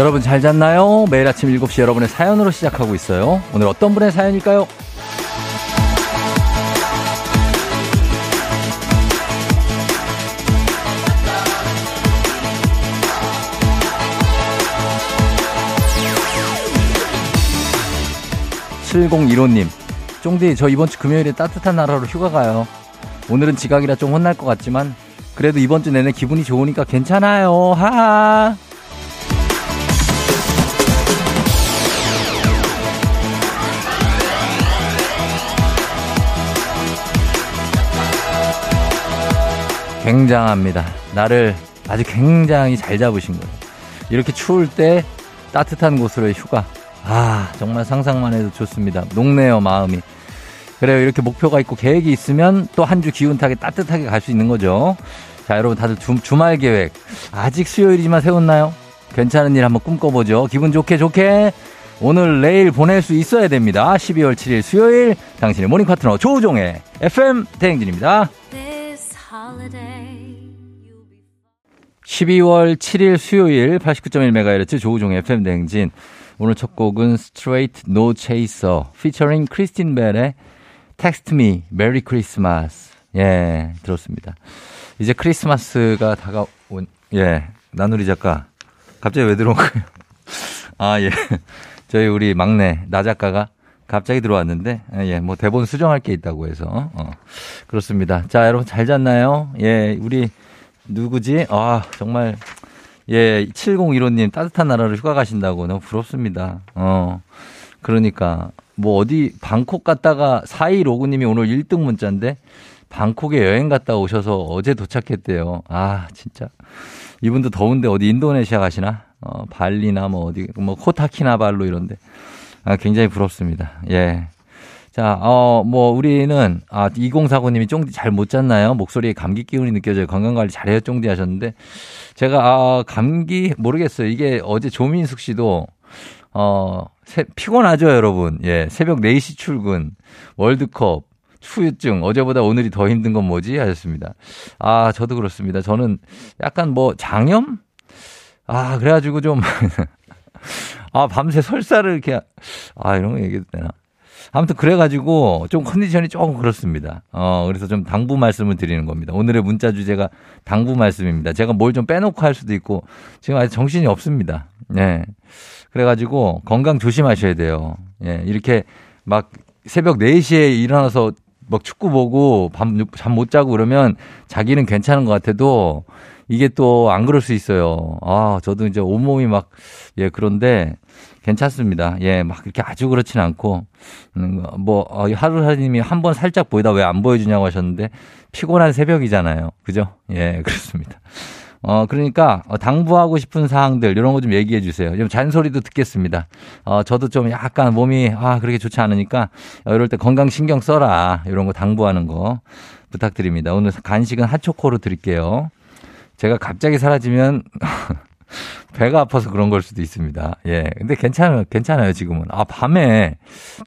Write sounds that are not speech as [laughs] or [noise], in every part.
여러분 잘 잤나요? 매일 아침 7시 여러분의 사연으로 시작하고 있어요. 오늘 어떤 분의 사연일까요? 7015님, 쫑디, 저 이번 주 금요일에 따뜻한 나라로 휴가 가요. 오늘은 지각이라 좀 혼날 것 같지만, 그래도 이번 주 내내 기분이 좋으니까 괜찮아요. 하하. 굉장합니다. 나를 아주 굉장히 잘 잡으신 거예요. 이렇게 추울 때 따뜻한 곳으로의 휴가. 아, 정말 상상만 해도 좋습니다. 녹네요, 마음이. 그래요. 이렇게 목표가 있고 계획이 있으면 또 한 주 기운 타게 따뜻하게 갈 수 있는 거죠. 자, 여러분 다들 주, 주말 계획. 아직 수요일이지만 세웠나요? 괜찮은 일 한번 꿈꿔보죠. 기분 좋게 좋게. 오늘 내일 보낼 수 있어야 됩니다. 12월 7일 수요일 당신의 모닝 파트너 조우종의 FM 대행진입니다. 12월 7일 수요일 89.1MHz 조우종의 FM 대행진. 오늘 첫 곡은 Straight No Chaser featuring 크리스틴 벨의 Text Me Merry Christmas. 예, 들었습니다. 이제 크리스마스가 다가온, 예, 나누리 작가. 갑자기 왜 들어온 거예요? [laughs] 아, 예. 저희 우리 막내, 나 작가가 갑자기 들어왔는데, 예, 뭐 대본 수정할 게 있다고 해서, 어, 그렇습니다. 자, 여러분 잘 잤나요? 예, 우리, 누구지? 아, 정말, 예, 7015님 따뜻한 나라로 휴가 가신다고 너무 부럽습니다. 어, 그러니까, 뭐 어디, 방콕 갔다가 4159님이 오늘 1등 문자인데, 방콕에 여행 갔다 오셔서 어제 도착했대요. 아, 진짜. 이분도 더운데 어디 인도네시아 가시나? 어, 발리나 뭐 어디, 뭐 코타키나발루 이런데. 아, 굉장히 부럽습니다. 예. 자, 어, 뭐, 우리는, 아, 2049님이 쫑디 잘 못 잤나요? 목소리에 감기 기운이 느껴져요. 건강관리 잘해요, 쫑디 하셨는데. 제가, 아, 감기, 모르겠어요. 이게 어제 조민숙 씨도, 어, 새, 피곤하죠, 여러분. 예, 새벽 4시 출근, 월드컵, 후유증, 어제보다 오늘이 더 힘든 건 뭐지? 하셨습니다. 아, 저도 그렇습니다. 저는 약간 뭐, 장염? 아, 그래가지고 좀, [laughs] 아, 밤새 설사를 이렇게, 아, 이런 거 얘기해도 되나? 아무튼 그래가지고 좀 컨디션이 조금 그렇습니다. 어, 그래서 좀 당부 말씀을 드리는 겁니다. 오늘의 문자 주제가 당부 말씀입니다. 제가 뭘 좀 빼놓고 할 수도 있고 지금 아직 정신이 없습니다. 네. 그래가지고 건강 조심하셔야 돼요. 예, 이렇게 막 새벽 4시에 일어나서 막 축구 보고 밤, 잠 못 자고 그러면 자기는 괜찮은 것 같아도 이게 또 안 그럴 수 있어요. 아, 저도 이제 온몸이 막, 예, 그런데 괜찮습니다. 예, 막 그렇게 아주 그렇진 않고, 음, 뭐, 어, 하루하루님이 한 번 살짝 보이다 왜 안 보여주냐고 하셨는데, 피곤한 새벽이잖아요. 그죠? 예, [laughs] 그렇습니다. 어, 그러니까, 어, 당부하고 싶은 사항들, 이런 거 좀 얘기해 주세요. 좀 잔소리도 듣겠습니다. 어, 저도 좀 약간 몸이, 아, 그렇게 좋지 않으니까, 어, 이럴 때 건강 신경 써라. 이런 거 당부하는 거 부탁드립니다. 오늘 간식은 핫초코로 드릴게요. 제가 갑자기 사라지면 [laughs] 배가 아파서 그런 걸 수도 있습니다. 예. 근데 괜찮아요. 괜찮아요, 지금은. 아, 밤에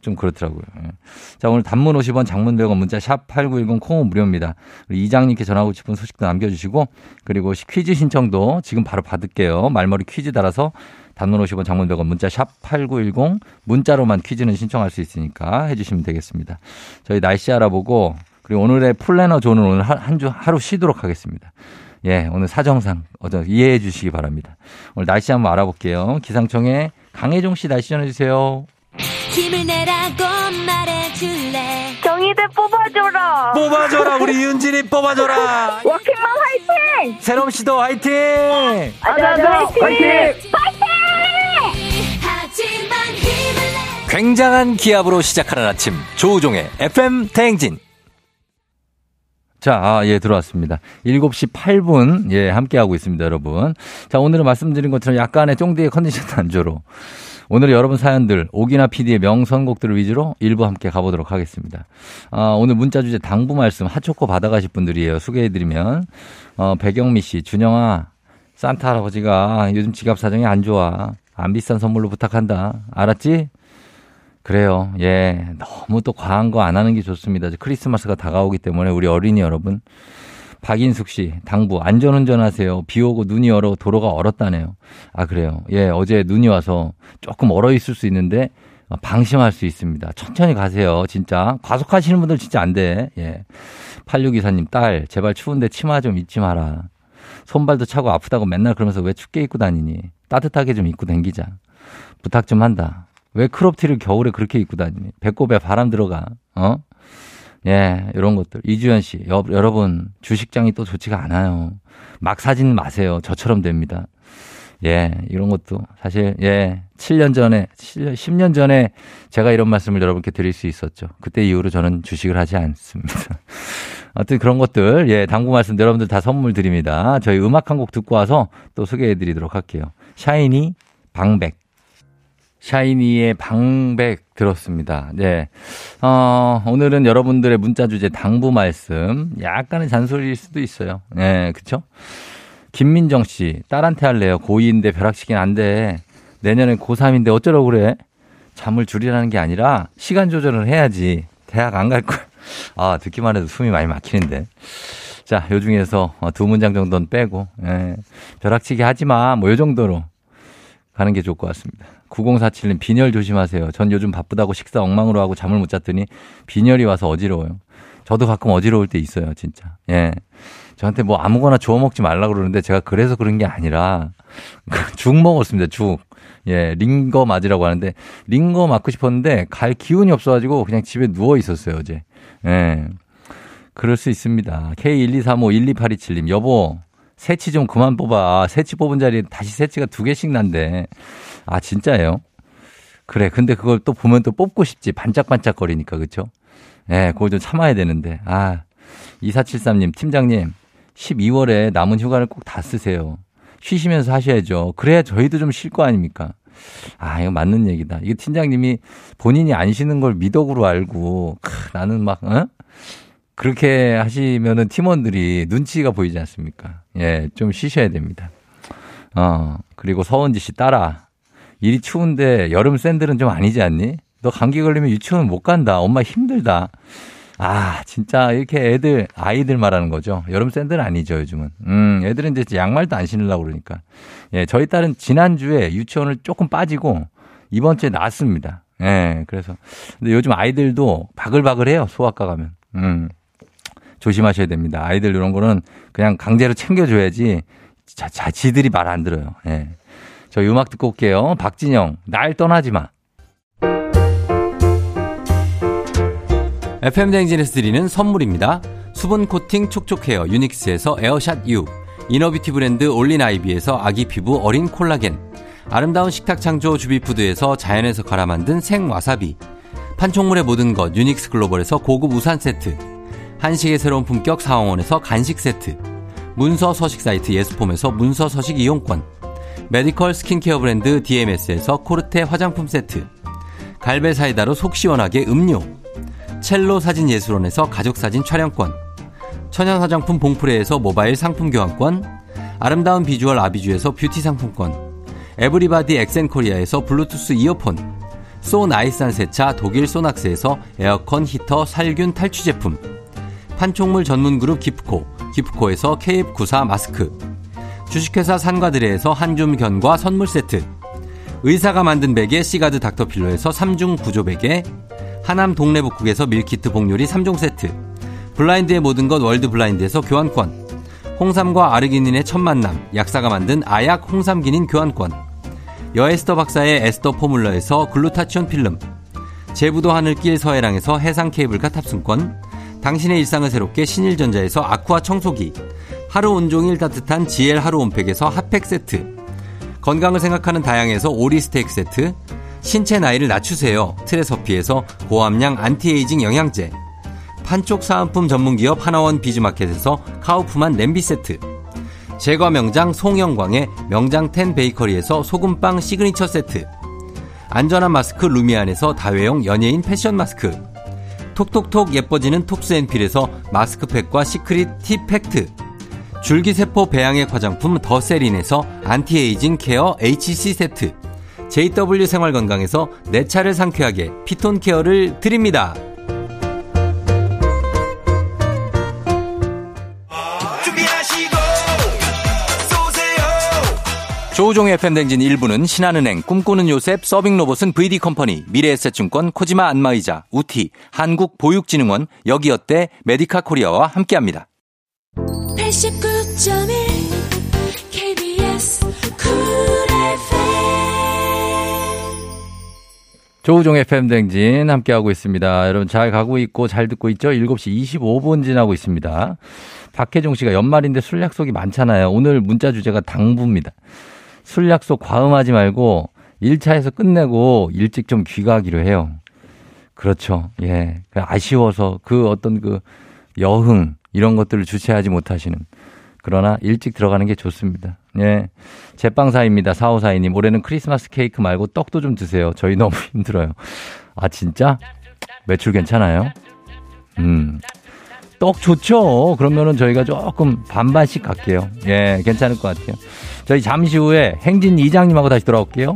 좀 그렇더라고요. 예. 자, 오늘 단문 50원, 장문 100원, 문자 샵 8910 콩은 무료입니다. 이장님께 전하고 싶은 소식도 남겨 주시고, 그리고 퀴즈 신청도 지금 바로 받을게요. 말머리 퀴즈 달아서 단문 50원, 장문 100원, 문자 샵 8910 문자로만 퀴즈는 신청할 수 있으니까 해 주시면 되겠습니다. 저희 날씨 알아보고, 그리고 오늘의 플래너 존은 오늘 한 주 하루 쉬도록 하겠습니다. 예, 오늘 사정상 어저 이해해 주시기 바랍니다. 오늘 날씨 한번 알아볼게요. 기상청에 강혜종 씨 날씨 전해주세요. 힘을 내라고 말해줄래. 경희대 뽑아줘라. 뽑아줘라 우리 윤진이 뽑아줘라. 워킹맘 화이팅. 새롬 씨도 화이팅. 아자아자 화이팅. 화이팅. 굉장한 기압으로 시작하는 아침 조우종의 FM 대행진. 자, 아, 예, 들어왔습니다. 7시 8분, 예, 함께하고 있습니다, 여러분. 자, 오늘은 말씀드린 것처럼 약간의 쫑디의 컨디션 안조로. 오늘 여러분 사연들, 오기나 PD의 명선곡들을 위주로 일부 함께 가보도록 하겠습니다. 아, 오늘 문자 주제 당부 말씀, 하초코 받아가실 분들이에요. 소개해드리면, 어, 백영미 씨, 준영아, 산타 할아버지가 요즘 지갑 사정이 안 좋아. 안 비싼 선물로 부탁한다. 알았지? 그래요. 예. 너무 또 과한 거 안 하는 게 좋습니다. 크리스마스가 다가오기 때문에 우리 어린이 여러분. 박인숙 씨, 당부, 안전운전 하세요. 비 오고 눈이 얼어 도로가 얼었다네요. 아, 그래요. 예, 어제 눈이 와서 조금 얼어 있을 수 있는데, 어, 방심할 수 있습니다. 천천히 가세요. 진짜. 과속하시는 분들 진짜 안 돼. 예. 8624님, 딸, 제발 추운데 치마 좀 입지 마라. 손발도 차고 아프다고 맨날 그러면서 왜 춥게 입고 다니니? 따뜻하게 좀 입고 댕기자. 부탁 좀 한다. 왜 크롭티를 겨울에 그렇게 입고 다니니? 배꼽에 바람 들어가. 어? 예, 이런 것들. 이주연 씨, 여, 여러분, 주식장이 또 좋지가 않아요. 막 사진 마세요. 저처럼 됩니다. 예, 이런 것도 사실, 예, 7년 전에, 10년 전에 제가 이런 말씀을 여러분께 드릴 수 있었죠. 그때 이후로 저는 주식을 하지 않습니다. [laughs] 아무튼 그런 것들, 예, 당구 말씀 여러분들 다 선물 드립니다. 저희 음악 한 곡 듣고 와서 또 소개해 드리도록 할게요. 샤이니, 방백. 샤이니의 방백 들었습니다. 네. 어, 오늘은 여러분들의 문자 주제 당부 말씀. 약간의 잔소리일 수도 있어요. 네, 그쵸? 김민정 씨, 딸한테 할래요. 고2인데 벼락치긴 안 돼. 내년엔 고3인데 어쩌라고 그래? 잠을 줄이라는 게 아니라 시간 조절을 해야지. 대학 안갈 거야. 아, 듣기만 해도 숨이 많이 막히는데. 자, 요 중에서 두 문장 정도는 빼고, 예. 벼락치기 하지 마. 뭐, 요 정도로 가는 게 좋을 것 같습니다. 9047님 빈혈 조심하세요. 전 요즘 바쁘다고 식사 엉망으로 하고 잠을 못 잤더니 빈혈이 와서 어지러워요. 저도 가끔 어지러울 때 있어요, 진짜. 예. 저한테 뭐 아무거나 주워 먹지 말라 그러는데 제가 그래서 그런 게 아니라 [laughs] 죽 먹었습니다, 죽. 예, 링거 맞으라고 하는데 링거 맞고 싶었는데 갈 기운이 없어가지고 그냥 집에 누워 있었어요, 어제. 예. 그럴 수 있습니다. K123512827님, 여보, 새치 좀 그만 뽑아. 새치 뽑은 자리에 다시 새치가 두 개씩 난대. 아, 진짜예요? 그래. 근데 그걸 또 보면 또 뽑고 싶지. 반짝반짝거리니까. 그쵸? 예, 네, 그걸 좀 참아야 되는데. 아, 2473님, 팀장님, 12월에 남은 휴가를 꼭 다 쓰세요. 쉬시면서 하셔야죠. 그래야 저희도 좀 쉴 거 아닙니까? 아, 이거 맞는 얘기다. 이게 팀장님이 본인이 안 쉬는 걸 미덕으로 알고, 크, 나는 막, 어? 그렇게 하시면은 팀원들이 눈치가 보이지 않습니까? 예, 좀 쉬셔야 됩니다. 어, 그리고 서은지 씨 따라. 일이 추운데 여름 샌들은 좀 아니지 않니? 너 감기 걸리면 유치원 못 간다. 엄마 힘들다. 아, 진짜 이렇게 애들, 아이들 말하는 거죠. 여름 샌들은 아니죠, 요즘은. 음, 애들은 이제 양말도 안 신으려고 그러니까. 예, 저희 딸은 지난주에 유치원을 조금 빠지고 이번 주에 나왔습니다. 예, 그래서. 근데 요즘 아이들도 바글바글해요, 소아과 가면. 음. 조심하셔야 됩니다. 아이들 이런 거는 그냥 강제로 챙겨줘야지 자, 자 지들이 말 안 들어요. 예. 저희 음악 듣고 올게요. 박진영, 날 떠나지 마. FM 댕진에서 드리는 선물입니다. 수분 코팅 촉촉 헤어 유닉스에서 에어샷 U, inner beauty 브랜드 올린 아이비에서 아기 피부 어린 콜라겐, 아름다운 식탁 창조 주비푸드에서 자연에서 갈아 만든 생와사비, 판촉물의 모든 것 유닉스 글로벌에서 고급 우산 세트, 한식의 새로운 품격 사원에서 간식 세트, 문서 서식 사이트 예스폼에서 문서 서식 이용권, medical skincare 브랜드 DMS에서 코르테 화장품 세트, 갈베 사이다로 속 시원하게 음료, 첼로 사진 예술원에서 가족 사진 촬영권, 천연 화장품 봉프레에서 모바일 상품 교환권, 아름다운 비주얼 아비주에서 뷰티 상품권, 에브리바디 엑센코리아에서 블루투스 이어폰, 소 나이산 세차 독일 소낙스에서 에어컨 히터 살균 탈취 제품, 판촉물 전문 그룹 기프코, 기프코에서 KF94 마스크, 주식회사 산과드레에서 한줌 견과 선물 세트, 의사가 만든 베개 시가드 닥터필로에서 3중 구조 베개, 하남 동래복국에서 밀키트 복요리 3종 세트, 블라인드의 모든 것 월드 블라인드에서 교환권, 홍삼과 아르기닌의 첫 만남, 약사가 만든 아약 홍삼기닌 교환권, 여에스터 박사의 에스터 포뮬러에서 글루타치온 필름, 제부도 하늘길 서해랑에서 해상 케이블카 탑승권, 당신의 일상을 새롭게 신일전자에서 아쿠아 청소기, 하루 온종일 따뜻한 GL 하루 온팩에서 핫팩 세트, 건강을 생각하는 다양에서 오리 스테이크 세트, 신체 나이를 낮추세요. 트레서피에서 고함량 안티에이징 영양제, 판촉 사은품 전문기업 하나원 비즈마켓에서 카우프만 냄비 세트, 제과 명장 송영광의 명장텐 베이커리에서 소금빵 시그니처 세트, 안전한 마스크 루미안에서 다회용 연예인 패션 마스크, 톡톡톡 예뻐지는 톡스앤필에서 마스크팩과 시크릿 티 팩트 줄기세포 배양액 화장품 더세린에서 anti-aging care HC 세트 JW 생활건강에서 내 차를 상쾌하게 피톤 케어를 드립니다. 조우종의 FM댕진 1부는 신한은행, 꿈꾸는 요셉, 서빙로봇은 VD컴퍼니, 미래에셋증권, 코지마 안마이자, 우티, 한국보육진흥원, 여기어때, 메디카 코리아와 함께합니다. 89. 조우종 FM 댕진 함께하고 있습니다. 여러분 잘 가고 있고 잘 듣고 있죠? 7시 25분 지나고 있습니다. 박혜종 씨가 연말인데 술 약속이 많잖아요. 오늘 문자 주제가 당부입니다. 술 약속 과음하지 말고 1차에서 끝내고 일찍 좀 귀가하기로 해요. 그렇죠. 예. 아쉬워서 그 어떤 그 여흥 이런 것들을 주체하지 못하시는 그러나 일찍 들어가는 게 좋습니다. 예. 제빵사입니다. 4542님. 올해는 크리스마스 케이크 말고 떡도 좀 드세요. 저희 너무 [laughs] 힘들어요. 아, 진짜? 매출 괜찮아요? 음. 떡 좋죠. 그러면은 저희가 조금 반반씩 갈게요. 예, 괜찮을 것 같아요. 저희 잠시 후에 행진 이장님하고 다시 돌아올게요.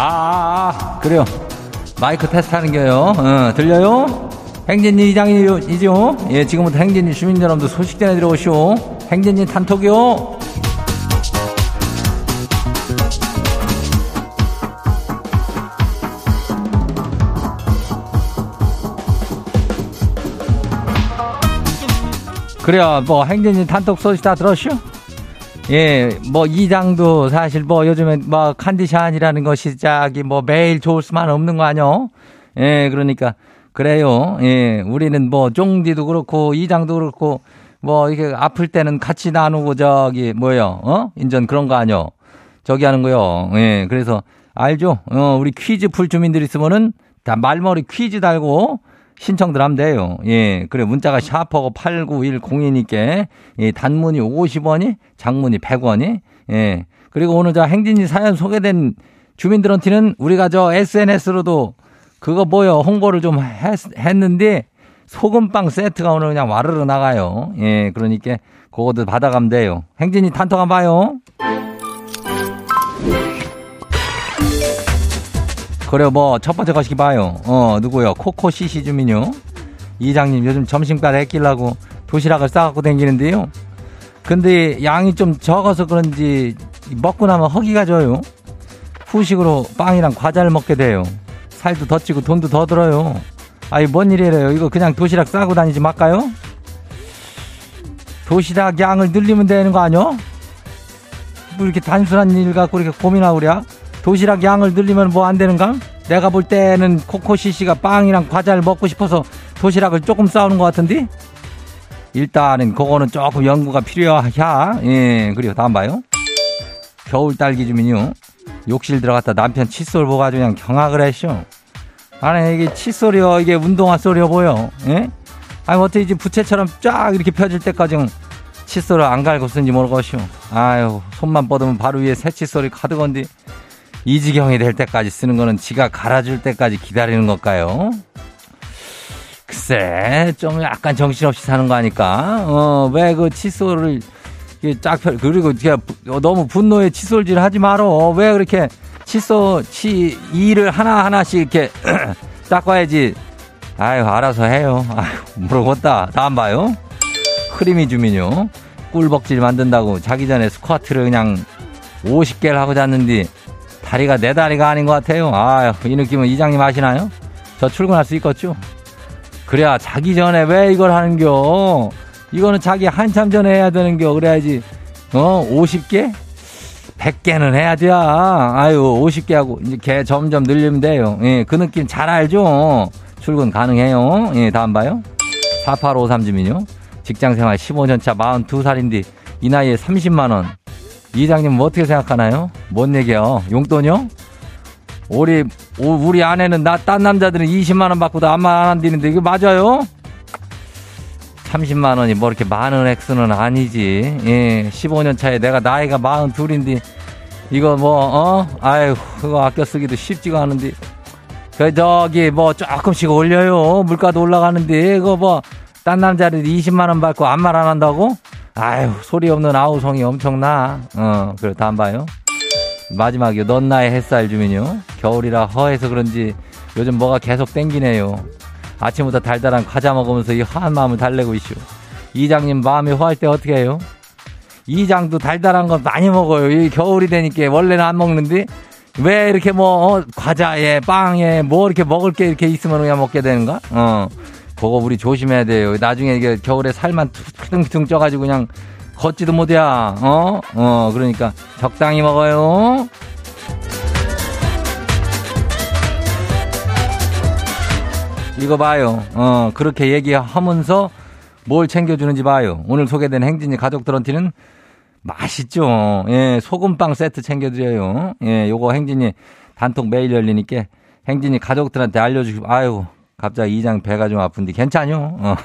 아, 그래요. 마이크 테스트 하는 거요. 어, 들려요? 행진이 이장이죠? 예, 지금부터 행진이 주민 여러분들 소식 전해 들어오시오. 행진이 단톡이요. 그래요. 뭐 행진이 단톡 소식 다 들었슈? 예, 뭐 이장도 사실 뭐 요즘에 뭐 컨디션이라는 것이 짝이 뭐 매일 좋을 수만 없는 거 아니요? 예, 그러니까 그래요. 예, 우리는 뭐 쫑디도 그렇고 이장도 그렇고 뭐 이게 아플 때는 같이 나누고 저기 뭐요? 어? 인전 그런 거 아니요? 저기 하는 거요. 예, 그래서 알죠? 어, 우리 퀴즈 풀 주민들 있으면은 다 말머리 퀴즈 달고 신청들 하면 돼요. 예. 그래, 문자가 샤퍼고 89102니께, 예, 단문이 50원이, 장문이 100원이, 예. 그리고 오늘 저 행진이 사연 소개된 주민들한테는 우리가 저 SNS로도 그거 뭐요, 홍보를 좀 했, 했는데, 소금빵 세트가 오늘 그냥 와르르 나가요. 예, 그러니까 그거도 받아가면 돼요. 행진이 단톡 한번 봐요. 그래 뭐 첫 번째 거시기 봐요. 어 누구요? 코코 시시 주민요. 이장님 요즘 점심까지 했길라고 도시락을 싸갖고 댕기는데요. 근데 양이 좀 적어서 그런지 먹고 나면 허기가 져요. 후식으로 빵이랑 과자를 먹게 돼요. 살도 더 찌고 돈도 더 들어요. 아이 뭔 일이래요? 이거 그냥 도시락 싸고 다니지 말까요? 도시락 양을 늘리면 되는 거 아니요? 뭐 이렇게 단순한 일 갖고 이렇게 고민하고 그래? 도시락 양을 늘리면 뭐 안 되는가? 내가 볼 때는 코코시 씨가 빵이랑 과자를 먹고 싶어서 도시락을 조금 싸우는 것 같은데? 일단은 그거는 조금 연구가 필요하야. 예, 그리고 다음 봐요. 겨울 딸기 주민요. 욕실 들어갔다 남편 칫솔 아주 그냥 경악을 했쇼. 아니, 이게 칫솔이요. 이게 운동화 소리요 보여. 예? 아니, 어떻게 이제 부채처럼 쫙 이렇게 펴질 때까지 칫솔을 안 갈고 쓴지 모르겠쇼. 아유, 손만 뻗으면 바로 위에 새 칫솔이 가득한데 이 지경이 될 때까지 쓰는 거는 지가 갈아줄 때까지 기다리는 걸까요? 글쎄, 좀 약간 정신없이 사는 거 아닐까? 어, 왜 그 칫솔을 쫙 펼, 그리고 너무 분노에 칫솔질 하지 말어. 왜 그렇게 칫솔, 치, 이를 하나하나씩 이렇게 [clears throat] 닦아야지. 아유, 알아서 해요. 아유, 물어봤다. 다음 봐요. 크리미 주민요. 꿀벅질 만든다고 자기 전에 스쿼트를 그냥 50개를 하고 잤는데 다리가 내 다리가 아닌 것 같아요. 아, 이 느낌은 이장님 아시나요? 저 출근할 수 있겠죠? 그래야 자기 전에 왜 이걸 하는겨? 이거는 자기 한참 전에 해야 되는겨. 그래야지. 어, 50개? 100개는 해야 돼. 아유, 50개 하고, 이제 개 점점 늘리면 돼요. 예, 그 느낌 잘 알죠? 출근 가능해요. 예, 다음 봐요. 4853 주민요. 직장 생활 15년 차 42살인데, 이 나이에 30만원. 이장님 뭐 어떻게 생각하나요? 뭔 얘기요? 용돈이요? 우리 우리 아내는 나 딴 남자들은 20만 원 받고도 안마 안 한다는데 이거 맞아요? 30만 원이 뭐 이렇게 많은 액수는 아니지. 예, 15년 차에 내가 나이가 42인데 이거 뭐 어? 아유, 그거 아껴 쓰기도 쉽지가 않은데. 그 저기 뭐 조금씩 올려요. 물가도 올라가는데 이거 뭐 딴 남자들 20만 원 받고 안마안 한다고? 아유, 소리 없는 아우성이 엄청나. 어, 그래 다음 봐요. 마지막이요. 넌 나의 햇살 주민요. 겨울이라 허해서 그런지 요즘 뭐가 계속 땡기네요. 아침부터 달달한 과자 먹으면서 이 허한 마음을 달래고 있슈. 이장님 마음이 허할 때 어떻게 해요? 이장도 달달한 거 많이 먹어요. 이 겨울이 되니까 원래는 안 먹는데 왜 이렇게 뭐 어, 과자에 빵에 뭐 이렇게 먹을 게 이렇게 있으면 그냥 먹게 되는가? 어. 그거 우리 조심해야 돼요. 나중에 이게 겨울에 살만 퉁퉁 쪄가지고 그냥 걷지도 못해야. 어? 어, 그러니까 적당히 먹어요. 이거 봐요. 어, 그렇게 얘기하면서 뭘 챙겨주는지 봐요. 오늘 소개된 행진이 가족들한테는 맛있죠. 예, 소금빵 세트 챙겨드려요. 예, 요거 행진이 단톡 매일 열리니까 행진이 가족들한테 알려주시고, 아유, 갑자기 이장 배가 좀 아픈데 괜찮요? 어.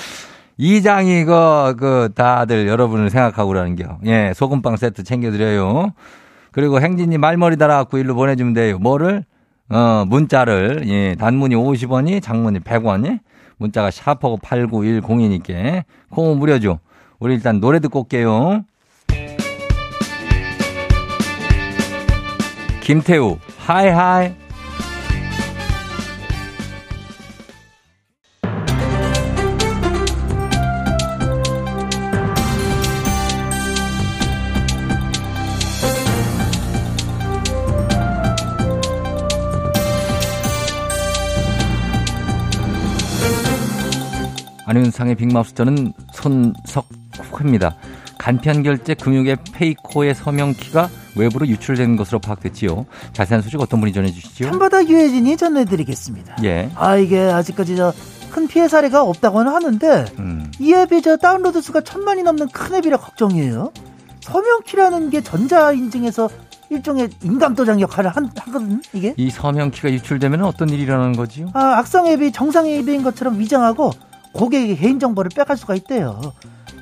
[laughs] 이장이 그, 그, 다들 여러분을 생각하고 그러는 겨. 예, 소금빵 세트 챙겨드려요. 그리고 행진이 말머리 달아갖고 일로 보내주면 돼요. 뭐를? 어, 문자를, 예, 단문이 50원이, 장문이 100원이, 문자가 샤퍼고 8910이니까, 콩은 무려죠 우리 일단 노래 듣고 올게요. 김태우, 하이하이. 안윤상의 빅마우스 저는 손석회입니다. 간편 결제 금융의 페이코의 서명키가 외부로 유출된 것으로 파악됐지요. 자세한 소식 어떤 분이 전해주시죠? 한바다 유해진이 전해드리겠습니다. 예. 아 이게 아직까지 저 큰 피해 사례가 없다고는 하는데 음. 이 앱이 저 다운로드 수가 천만이 넘는 큰 앱이라 걱정이에요. 서명키라는 게 전자 인증에서 일종의 인감도장 역할을 한, 하거든 이게. 이 서명키가 유출되면 어떤 일이 일어나는 거지요? 아 악성 앱이 정상 앱인 것처럼 위장하고 고객의 개인정보를 빼갈 수가 있대요.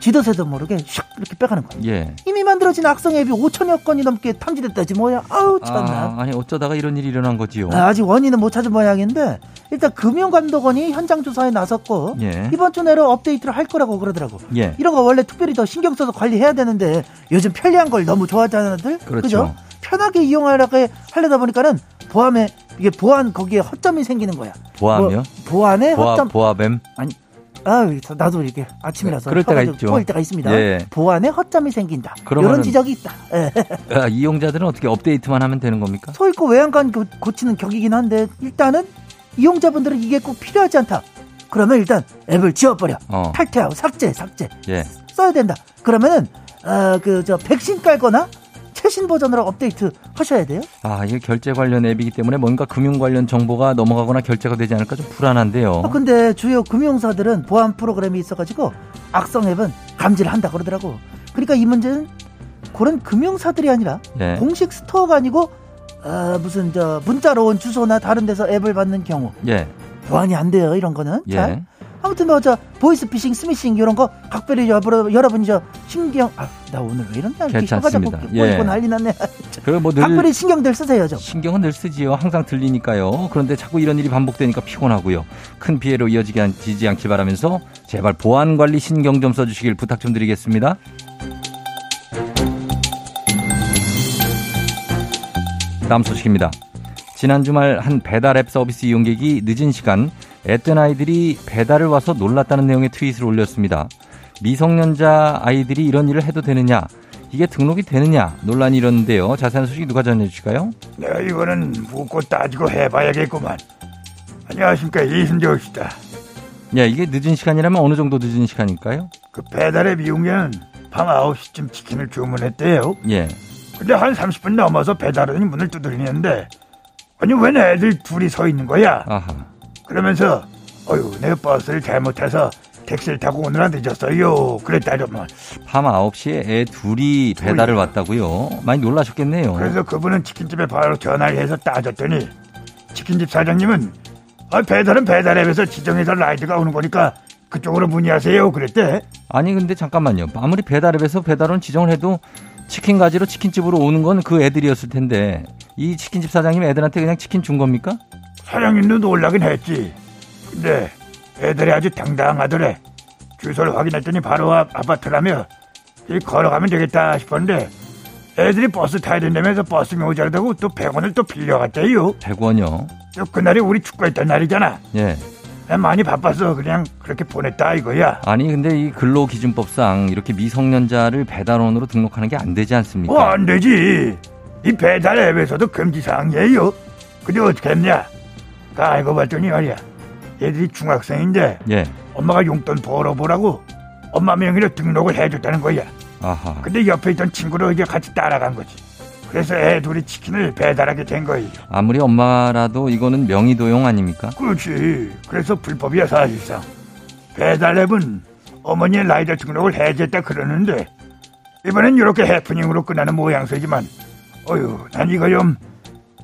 지도새도 모르게 슉 이렇게 빼가는 거예요. 예. 이미 만들어진 악성 앱이 5천여 건이 넘게 탐지됐다지 뭐야. 아우 참나. 아, 니 어쩌다가 이런 일이 일어난 거지요? 아, 직 원인은 못 찾은 모양인데 일단 금융감독원이 현장 조사에 나섰고 예. 이번 주 내로 업데이트를 할 거라고 그러더라고. 예. 이런 거 원래 특별히 더 신경 써서 관리해야 되는데 요즘 편리한 걸 너무 좋아하잖아들. 그렇죠. 그죠? 편하게 이용하려고 하려다 보니까는 보안에 이게 보안 거기에 허점이 생기는 거야. 보안이요? 뭐, 보안에 보아, 허점. 보아뱀? 아니 아, 나도 이렇게 아침이라서 그럴 때가 있죠. 보일 때가 있습니다. 예. 보안에 허점이 생긴다. 이런 지적이 있다. 예. 아, 이용자들은 어떻게 업데이트만 하면 되는 겁니까? 서 있고 외양간 고치는 격이긴 한데 일단은 이용자분들은 이게 꼭 필요하지 않다. 그러면 일단 앱을 지워버려. 어. 탈퇴하고 삭제, 삭제. 예. 써야 된다. 그러면은 어, 그저 백신 깔거나 최신 버전으로 업데이트 하셔야 돼요. 아, 이게 결제 관련 앱이기 때문에 뭔가 금융 관련 정보가 넘어가거나 결제가 되지 않을까 좀 불안한데요. 아, 근데 주요 금융사들은 보안 프로그램이 있어가지고 악성 앱은 감지를 한다 그러더라고. 그러니까 이 문제는 그런 금융사들이 아니라 예. 공식 스토어가 아니고 어, 무슨 저 문자로 온 주소나 다른 데서 앱을 받는 경우 예. 보안이 안 돼요 이런 거는 예. 잘 아무튼 뭐 저 보이스 피싱, 스미싱 이런 거 각별히 여러분 저 신경 아 나 오늘 왜 이러냐 이렇게 혀가 자꾸 예. 꼬 난리 났네. 그뭐 각별히 신경들 쓰세요 좀. 신경은 늘 쓰지요. 항상 들리니까요. 그런데 자꾸 이런 일이 반복되니까 피곤하고요. 큰 피해로 이어지지 지지 않길 바라면서 제발 보안 관리 신경 좀 써주시길 부탁 좀 드리겠습니다. 다음 소식입니다. 지난 주말 한 배달 앱 서비스 이용객이 늦은 시간 애뜬 아이들이 배달을 와서 놀랐다는 내용의 트윗을 올렸습니다. 미성년자 아이들이 이런 일을 해도 되느냐? 이게 등록이 되느냐? 논란이 일었는데요. 자세한 소식 누가 전해주실까요? 네, 이거는 묻고 따지고 해봐야겠구만. 안녕하십니까 이순재입니다. 야, 이게 늦은 시간이라면 어느 정도 늦은 시간일까요? 그 배달의 미용자는 밤 9시쯤 치킨을 주문했대요. 예. 근데 한 30분 넘어서 배달원이 문을 두드리는데 아니 왜 애들 둘이 서 있는 거야? 아하. 그러면서 어유 내가 버스를 잘못해서 택시를 타고 오느라 늦었어요. 그랬다더만. 밤 9시에 애 둘이 배달을 왔다고요? 많이 놀라셨겠네요. 그래서 그분은 치킨집에 바로 전화를 해서 따졌더니 치킨집 사장님은 아, 배달은 배달앱에서 지정해서 라이드가 오는 거니까 그쪽으로 문의하세요. 그랬대. 아니 근데 잠깐만요. 아무리 배달앱에서 배달은 지정을 해도 치킨 가지로 치킨집으로 오는 건 그 애들이었을 텐데 이 치킨집 사장님 애들한테 그냥 치킨 준 겁니까? 사장님도 놀라긴 했지. 근데 애들이 아주 당당하더래. 주소를 확인했더니 바로 앞 아파트라며 걸어가면 되겠다 싶었는데 애들이 버스 타야 된다면서 버스 모자라다고 또 100원을 또 빌려갔대요. 100원이요? 또 그날이 우리 축구했던 날이잖아. 예. 많이 바빠서 그냥 그렇게 보냈다 이거야. 아니 근데 이 근로기준법상 이렇게 미성년자를 배달원으로 등록하는 게 안 되지 않습니까? 어, 안 되지. 이 배달 앱에서도 금지사항이에요. 근데 어떻게 했냐? 가 알고 봤더니 말이야. 얘들이 중학생인데 예. 엄마가 용돈 벌어보라고 엄마 명의로 등록을 해줬다는 거야. 아하. 근데 옆에 있던 친구를 이제 같이 따라간 거지. 그래서 애 둘이 치킨을 배달하게 된 거예요. 아무리 엄마라도 이거는 명의 도용 아닙니까? 그렇지. 그래서 불법이야 사실상. 배달 앱은 어머니의 라이더 등록을 해제했다 그러는데 이번엔 이렇게 해프닝으로 끝나는 모양새지만 어휴 난 이거 좀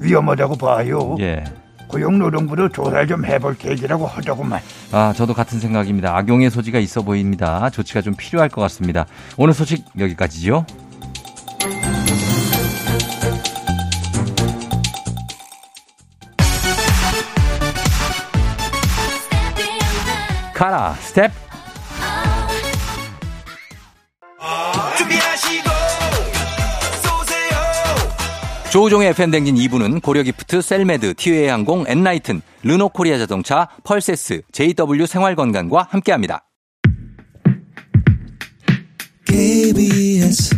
위험하다고 봐요. 예. 고용노동부도 조사를 좀 해볼 계획이라고 하더구만. 아, 저도 같은 생각입니다. 악용의 소지가 있어 보입니다. 조치가 좀 필요할 것 같습니다. 오늘 소식 여기까지죠. 가라 스텝 조우종의 FM댕진 2부는 고려기프트, 셀메드, 티웨이 항공, 엔라이튼, 르노코리아 자동차, 펄세스, JW 생활건강과 함께합니다. KBS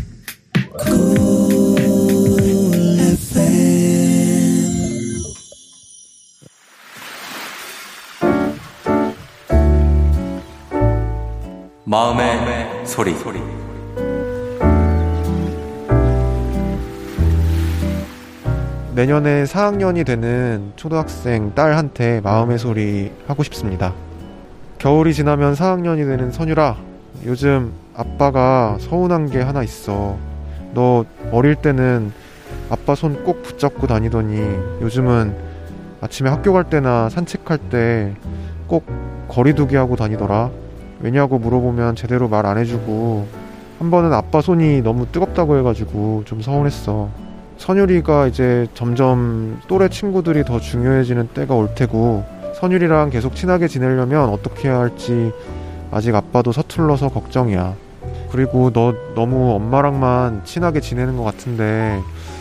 마음의, 마음의 소리. 소리. 내년에 4학년이 되는 초등학생 딸한테 마음의 소리 하고 싶습니다. 겨울이 지나면 4학년이 되는 선유라, 요즘 아빠가 서운한 게 하나 있어. 너 어릴 때는 아빠 손 꼭 붙잡고 다니더니 요즘은 아침에 학교 갈 때나 산책할 때 꼭 거리두기 하고 다니더라. 왜냐고 물어보면 제대로 말 안 해주고 한 번은 아빠 손이 너무 뜨겁다고 해가지고 좀 서운했어. 선율이가 이제 점점 또래 친구들이 더 중요해지는 때가 올 테고 선율이랑 계속 친하게 지내려면 어떻게 해야 할지 아직 아빠도 서툴러서 걱정이야. 그리고 너 너무 엄마랑만 친하게 지내는 것 같은데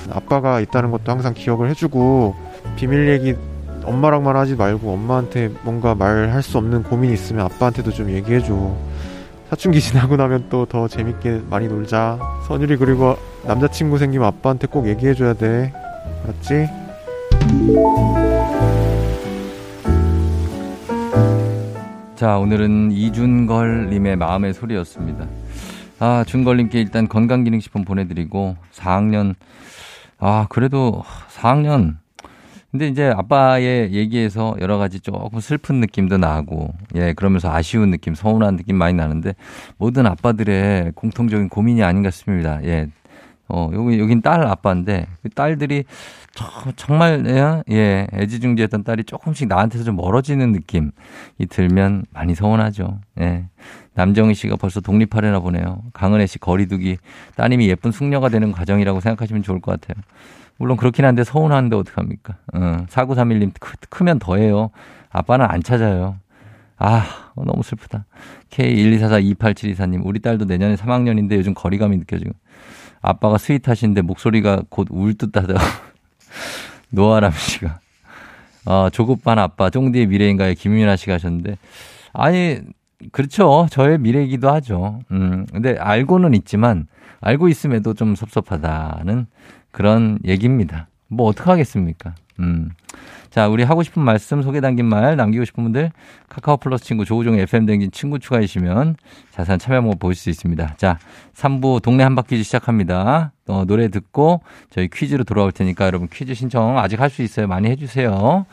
아빠가 있다는 것도 항상 기억을 해주고 비밀 얘기 엄마랑만 하지 말고 엄마한테 뭔가 말할 수 없는 고민이 있으면 아빠한테도 좀 얘기해줘. 사춘기 지나고 나면 또 더 재밌게 많이 놀자. 선율이 그리고 남자친구 생기면 아빠한테 꼭 얘기해줘야 돼. 맞지? 자, 오늘은 이준걸님의 마음의 소리였습니다. 아, 준걸님께 일단 건강기능식품 보내드리고, 4학년, 아, 그래도 4학년, 근데 이제 아빠의 얘기에서 여러 가지 조금 슬픈 느낌도 나고, 예, 그러면서 아쉬운 느낌, 서운한 느낌 많이 나는데, 모든 아빠들의 공통적인 고민이 아닌가 싶습니다. 예. 어, 여기, 여긴 딸 아빠인데, 그 딸들이 정말, 예, 예, 애지중지했던 딸이 조금씩 나한테서 좀 멀어지는 느낌이 들면 많이 서운하죠. 예. 남정희 씨가 벌써 독립하려나 보네요. 강은혜 씨 거리두기, 따님이 예쁜 숙녀가 되는 과정이라고 생각하시면 좋을 것 같아요. 물론 그렇긴 한데 서운한데 어떡합니까? 어, 4931님 크, 크면 더해요. 아빠는 안 찾아요. 아, 너무 슬프다. K124428724님, 우리 딸도 내년에 3학년인데 요즘 거리감이 느껴지고. 아빠가 스윗하신데 목소리가 곧 울 듯하다. [laughs] 노아람 씨가. 어, 조급한 아빠, 쫑디의 미래인가에 김윤아 씨가 하셨는데. 아니, 그렇죠. 저의 미래이기도 하죠. 음, 근데 알고는 있지만, 알고 있음에도 좀 섭섭하다는 그런 얘기입니다. 뭐 어떡하겠습니까? 음. 자, 우리 하고 싶은 말씀, 소개 담긴 말 남기고 싶은 분들 카카오 플러스 친구 조우종 FM 댕진 친구 추가해주시면 자세한 참여 방법 보실 수 있습니다. 자, 3부 동네 한바퀴즈 시작합니다. 어, 노래 듣고 저희 퀴즈로 돌아올 테니까 여러분 퀴즈 신청 아직 할 수 있어요. 많이 해주세요.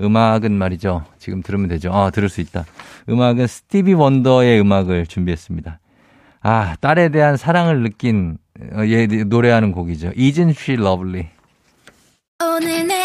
음악은 말이죠. 지금 들으면 되죠. 아, 들을 수 있다. 음악은 스티비 원더의 음악을 준비했습니다. 아, 딸에 대한 사랑을 느낀 어, 얘 노래하는 곡이죠. Isn't she lovely? 오늘 내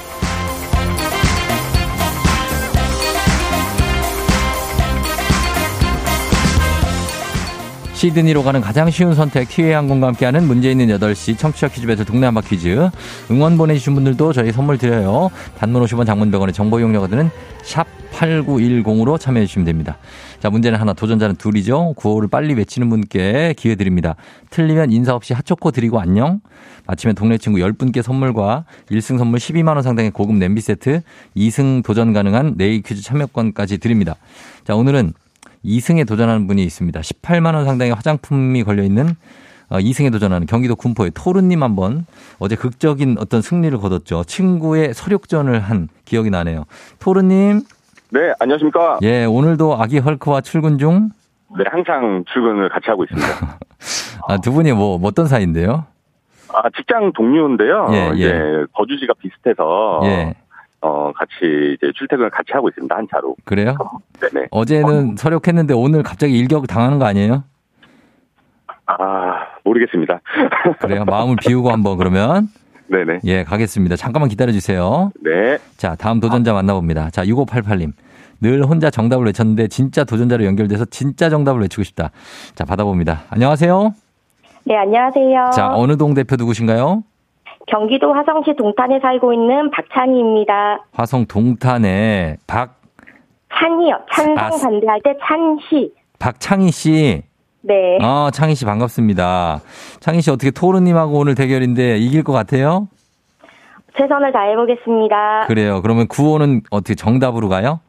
시드니로 가는 가장 쉬운 선택 티웨이 항공과 함께하는 문제 있는 8시 청취자 퀴즈 배틀 동네 한바 퀴즈 응원 보내주신 분들도 저희 선물 드려요. 단문 50원 장문병원의 정보 이용료가 드는 샵 8910으로 참여해 주시면 됩니다. 자 문제는 하나 도전자는 둘이죠. 구호를 빨리 외치는 분께 기회 드립니다. 틀리면 인사 없이 핫초코 드리고 안녕. 마치면 동네 친구 10분께 선물과 1승 선물 12만 원 상당의 고급 냄비 세트 2승 도전 가능한 네이 퀴즈 참여권까지 드립니다. 자 오늘은 2승에 도전하는 분이 있습니다. 18만 원 상당의 화장품이 걸려 있는 2승에 어, 도전하는 경기도 군포의 토르님 한번 어제 극적인 어떤 승리를 거뒀죠. 친구의 서력전을 한 기억이 나네요. 토르님. 네, 안녕하십니까. 예, 오늘도 아기 헐크와 출근 중? 네, 항상 출근을 같이 하고 있습니다. [laughs] 아, 두 분이 뭐, 뭐, 어떤 사이인데요? 아, 직장 동료인데요. 예, 예. 거주지가 비슷해서. 예. 어, 같이 이제 출퇴근을 같이 하고 있습니다. 한 차로. 그래요? 네네. 어제는 어. 서력했는데 오늘 갑자기 일격 당하는 거 아니에요? 아, 모르겠습니다. [laughs] 그래요. 마음을 비우고 한번 그러면. 네네. 예, 가겠습니다. 잠깐만 기다려 주세요. 네. 자, 다음 도전자 만나봅니다. 자, 6588님. 늘 혼자 정답을 외쳤는데 진짜 도전자로 연결돼서 진짜 정답을 외치고 싶다. 자, 받아봅니다. 안녕하세요. 네, 안녕하세요. 자, 어느 동 대표 누구신가요? 경기도 화성시 동탄에 살고 있는 박찬희입니다. 화성 동탄에 박 찬이요. 찬성 아, 반대할 때 찬희. 박창희 씨. 네. 어, 창희 씨 반갑습니다. 창희 씨 어떻게 토르님하고 오늘 대결인데 이길 것 같아요? 최선을 다해보겠습니다. 그래요. 그러면 구호는 어떻게 정답으로 가요?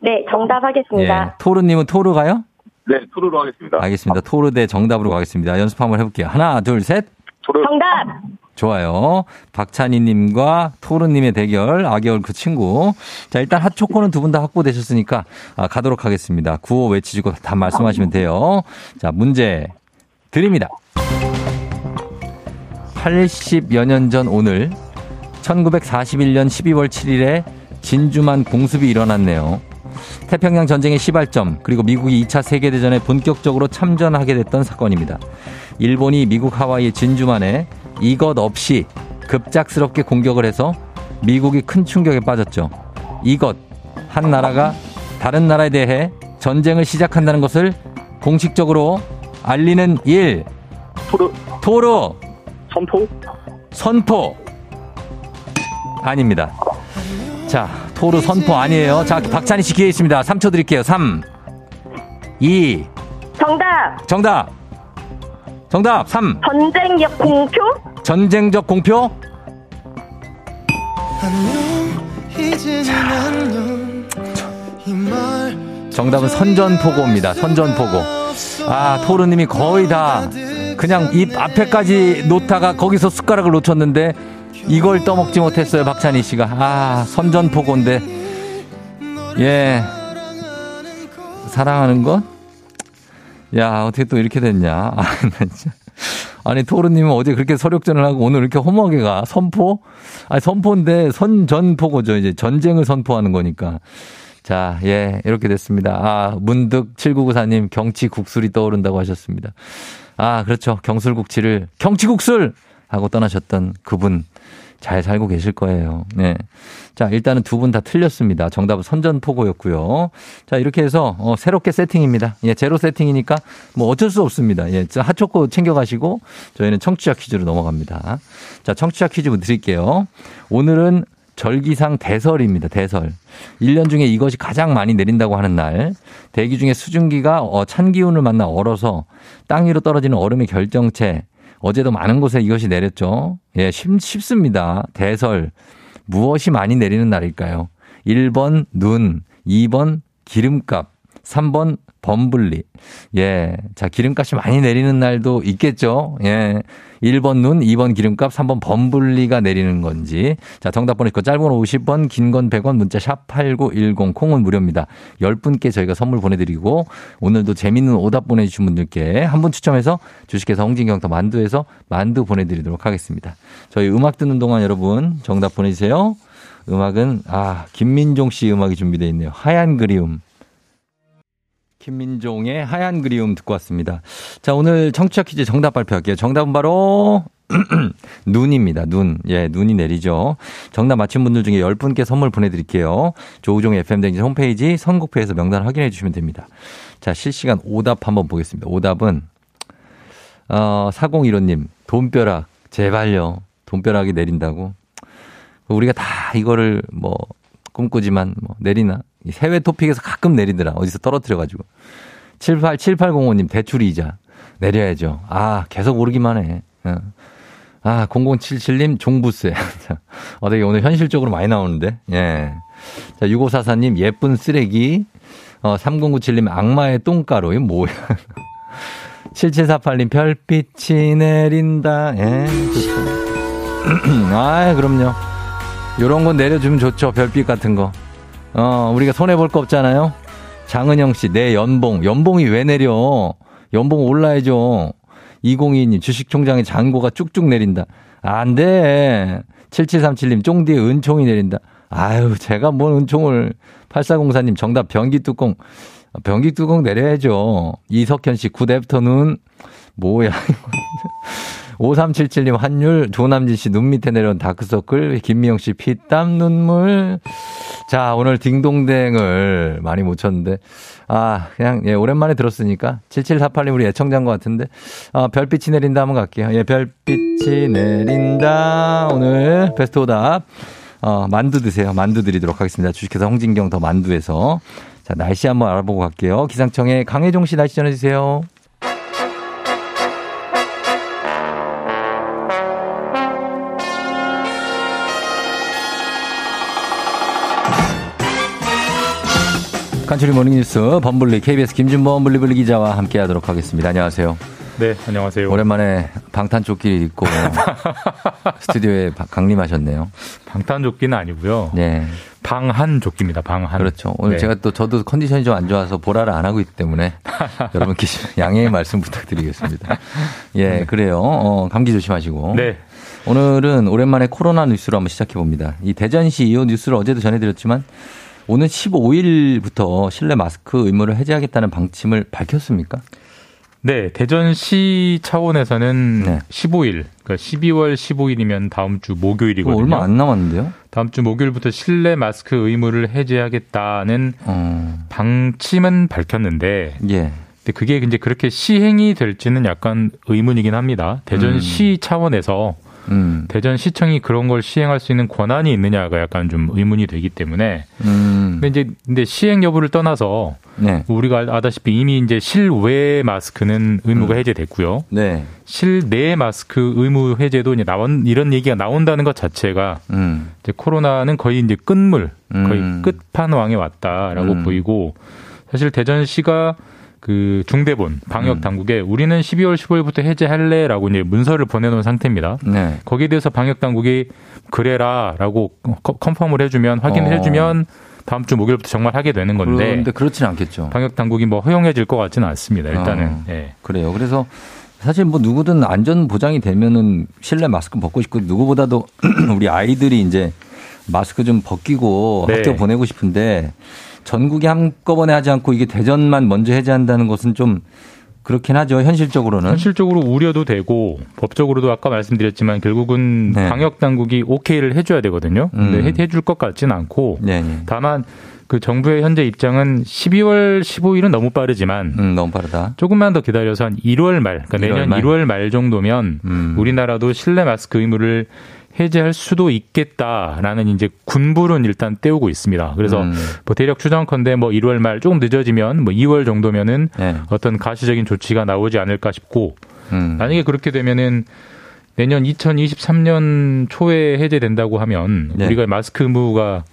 네, 정답 하겠습니다. 예. 토르님은 토르 가요? 네, 토르로 하겠습니다. 알겠습니다. 토르 대 정답으로 가겠습니다. 연습 한번 해볼게요. 하나, 둘, 셋. 토르. 정답! 좋아요. 박찬희님과 토르님의 대결, 아기얼 그 친구. 자, 일단 핫초코는 두 분 다 확보되셨으니까 아, 가도록 하겠습니다. 구호 외치시고 다 말씀하시면 돼요. 자, 문제 드립니다. 80여 년 전 오늘 1941년 12월 7일에 진주만 공습이 일어났네요. 태평양 전쟁의 시발점 그리고 미국이 2차 세계대전에 본격적으로 참전하게 됐던 사건입니다. 일본이 미국 하와이 진주만에 이것 없이 급작스럽게 공격을 해서 미국이 큰 충격에 빠졌죠. 이것 한 나라가 다른 나라에 대해 전쟁을 시작한다는 것을 공식적으로 알리는 일. 토르. 토르. 선포. 선포. 아닙니다. 자, 토르 선포 아니에요. 자, 박찬희 씨 기회 있습니다. 3초 드릴게요. 3, 2. 정답. 정답. 정답 3. 전쟁적 공표? 전쟁적 공표? 정답은 선전포고입니다. 선전포고. 아, 토르님이 거의 다 그냥 입 앞에까지 놓다가 거기서 숟가락을 놓쳤는데 이걸 떠먹지 못했어요. 박찬희 씨가. 아, 선전포고인데. 예. 사랑하는 것? 야, 어떻게 또 이렇게 됐냐. [laughs] 아. 아니, 토르님은 어제 그렇게 서력전을 하고 오늘 이렇게 허무하게 가. 선포? 아니, 선포인데 선전포고죠. 이제 전쟁을 선포하는 거니까. 자, 예, 이렇게 됐습니다. 아, 문득 7994님 경치 국술이 떠오른다고 하셨습니다. 아, 그렇죠. 경술국치를 경치국술! 하고 떠나셨던 그분. 잘 살고 계실 거예요. 네. 자, 일단은 두 분 다 틀렸습니다. 정답은 선전포고였고요. 자, 이렇게 해서 어, 새롭게 세팅입니다. 예, 제로 세팅이니까 뭐 어쩔 수 없습니다. 예, 핫초코 챙겨가시고 저희는 청취자 퀴즈로 넘어갑니다. 자, 청취자 퀴즈 드릴게요. 오늘은 절기상 대설입니다. 대설. 1년 중에 이것이 가장 많이 내린다고 하는 날. 대기 중에 수증기가 어, 찬 기운을 만나 얼어서 땅 위로 떨어지는 얼음의 결정체. 어제도 많은 곳에 이것이 내렸죠. 예, 쉽, 쉽습니다. 대설. 무엇이 많이 내리는 날일까요? 1번 눈, 2번 기름값, 3번 범블리. 예. 자, 기름값이 많이 내리는 날도 있겠죠. 예. 1번 눈, 2번 기름값, 3번 범블리가 내리는 건지. 자, 정답 보내시고 짧은 50원, 긴 건 100원, 문자 샵 8910, 콩은 무료입니다. 10분께 저희가 선물 보내드리고, 오늘도 재밌는 오답 보내주신 분들께 한 분 추첨해서 주식회사 홍진경 더 만두에서 만두 보내드리도록 하겠습니다. 저희 음악 듣는 동안 여러분 정답 보내주세요. 음악은, 아, 김민종 씨 음악이 준비되어 있네요. 하얀 그리움. 김민종의 하얀 그리움 듣고 왔습니다. 자, 오늘 청취자 퀴즈 정답 발표할게요. 정답은 바로 [clears throat] 눈입니다. 눈. 예, 눈이 내리죠. 정답 맞힌 분들 중에 10분께 선물 보내드릴게요. 조우종의 FM댕진 홈페이지 선곡표에서 명단 확인해 주시면 됩니다. 자, 실시간 오답 한번 보겠습니다. 오답은, 어, 4015님, 돈벼락, 제발요. 돈벼락이 내린다고. 우리가 다 이거를 뭐, 꿈꾸지만 뭐, 내리나? 해외 토픽에서 가끔 내리더라. 어디서 떨어뜨려가지고. 787805님, 대출 이자. 내려야죠. 아, 계속 오르기만 해. 어. 아, 0077님, 종부세. [laughs] 어, 되게 오늘 현실적으로 많이 나오는데. 예. 자, 6544님, 예쁜 쓰레기. 어, 3097님, 악마의 똥가루. 뭐야. [laughs] 7748님, 별빛이 내린다. 예. [clears throat] 아, 그럼요. 요런 거 내려주면 좋죠. 별빛 같은 거. 어, 우리가 손해볼 거 없잖아요? 장은영 씨, 내 연봉. 연봉이 왜 내려? 연봉 올라야죠. 2022님, 주식총장의 잔고가 쭉쭉 내린다. 안 돼. 7737님, 쫑디의 은총이 내린다. 아유, 제가 뭔 은총을. 8404님, 정답 변기 뚜껑. 변기 뚜껑 내려야죠. 이석현 씨, 굿애프터눈. 뭐야. 5377님 환율, 조남진 씨 눈 밑에 내려온 다크서클, 김미영 씨 피땀 눈물. 자, 오늘 딩동댕을 많이 못 쳤는데, 아, 그냥, 예, 오랜만에 들었으니까, 7748님 우리 애청자인 것 같은데, 아, 별빛이 내린다 한번 갈게요. 예, 별빛이 내린다. 오늘 베스트 오답. 어, 만두 드세요. 만두 드리도록 하겠습니다. 주식회사 홍진경 더 만두에서. 자, 날씨 한번 알아보고 갈게요. 기상청에 강혜종 씨 날씨 전해주세요. 간추리 모닝뉴스 범블리 KBS 김준범 블리블리 기자와 함께하도록 하겠습니다. 안녕하세요. 네, 안녕하세요. 오랜만에 방탄조끼 입고 [laughs] 스튜디오에 강림하셨네요. 방탄조끼는 아니고요. 네. 방한조끼입니다. 방한. 그렇죠. 오늘 네. 제가 또 저도 컨디션이 좀 안 좋아서 보라를 안 하고 있기 때문에 [laughs] 여러분께 양해의 말씀 부탁드리겠습니다. 예, 네. 그래요. 어, 감기 조심하시고. 네. 오늘은 오랜만에 코로나 뉴스로 한번 시작해 봅니다. 이 대전시 이 뉴스를 어제도 전해드렸지만 오늘 15일부터 실내 마스크 의무를 해제하겠다는 방침을 밝혔습니까? 네, 대전시 차원에서는 네. 15일, 그러니까 12월 15일이면 다음 주 목요일이거든요. 얼마 안 남았는데요? 다음 주 목요일부터 실내 마스크 의무를 해제하겠다는 어... 방침은 밝혔는데, 예. 근데 그게 이제 그렇게 시행이 될지는 약간 의문이긴 합니다. 대전시 음. 차원에서 음. 대전시청이 그런 걸 시행할 수 있는 권한이 있느냐가 약간 좀 의문이 되기 때문에. 음. 근데 이제 근데 시행 여부를 떠나서 네. 우리가 아다시피 이미 이제 실외 마스크는 의무가 음. 해제됐고요. 네. 실내 마스크 의무 해제도 이제 나온 이런 얘기가 나온다는 것 자체가 음. 이제 코로나는 거의 이제 끝물, 거의 음. 끝판왕에 왔다라고 음. 보이고 사실 대전시가 그 중대본 방역 음. 당국에 우리는 12월 15일부터 해제할래라고 이제 문서를 보내놓은 상태입니다. 네. 거기에 대해서 방역 당국이 그래라라고 컨펌을 해주면 확인을 어. 해주면 다음 주 목요일부터 정말 하게 되는 건데. 그런데 그렇지는 않겠죠. 방역 당국이 뭐 허용해질 것 같지는 않습니다. 일단은. 어. 네. 그래요. 그래서 사실 뭐 누구든 안전 보장이 되면은 실내 마스크 벗고 싶고 누구보다도 [clears throat] 우리 아이들이 이제 마스크 좀 벗기고 네. 학교 보내고 싶은데 전국이 한꺼번에 하지 않고 이게 대전만 먼저 해제한다는 것은 좀 그렇긴 하죠. 현실적으로는. 현실적으로 우려도 되고 법적으로도 아까 말씀드렸지만 결국은 네. 방역 당국이 오케이를 해줘야 되거든요. 근데 음. 해줄 것 같지는 않고 네네. 네. 다만 그 정부의 현재 입장은 12월 15일은 너무 빠르지만 음, 너무 빠르다. 조금만 더 기다려서 한 1월 말, 그러니까 1월 내년 말? 1월 말 정도면 음. 우리나라도 실내 마스크 의무를 해제할 수도 있겠다라는 이제 군부론 일단 떼우고 있습니다. 그래서 음. 뭐 대략 추정컨대 뭐 1월 말 조금 늦어지면 뭐 2월 정도면은 네. 어떤 가시적인 조치가 나오지 않을까 싶고 음. 만약에 그렇게 되면은 내년 2023년 초에 해제된다고 하면 네. 우리가 마스크 의무가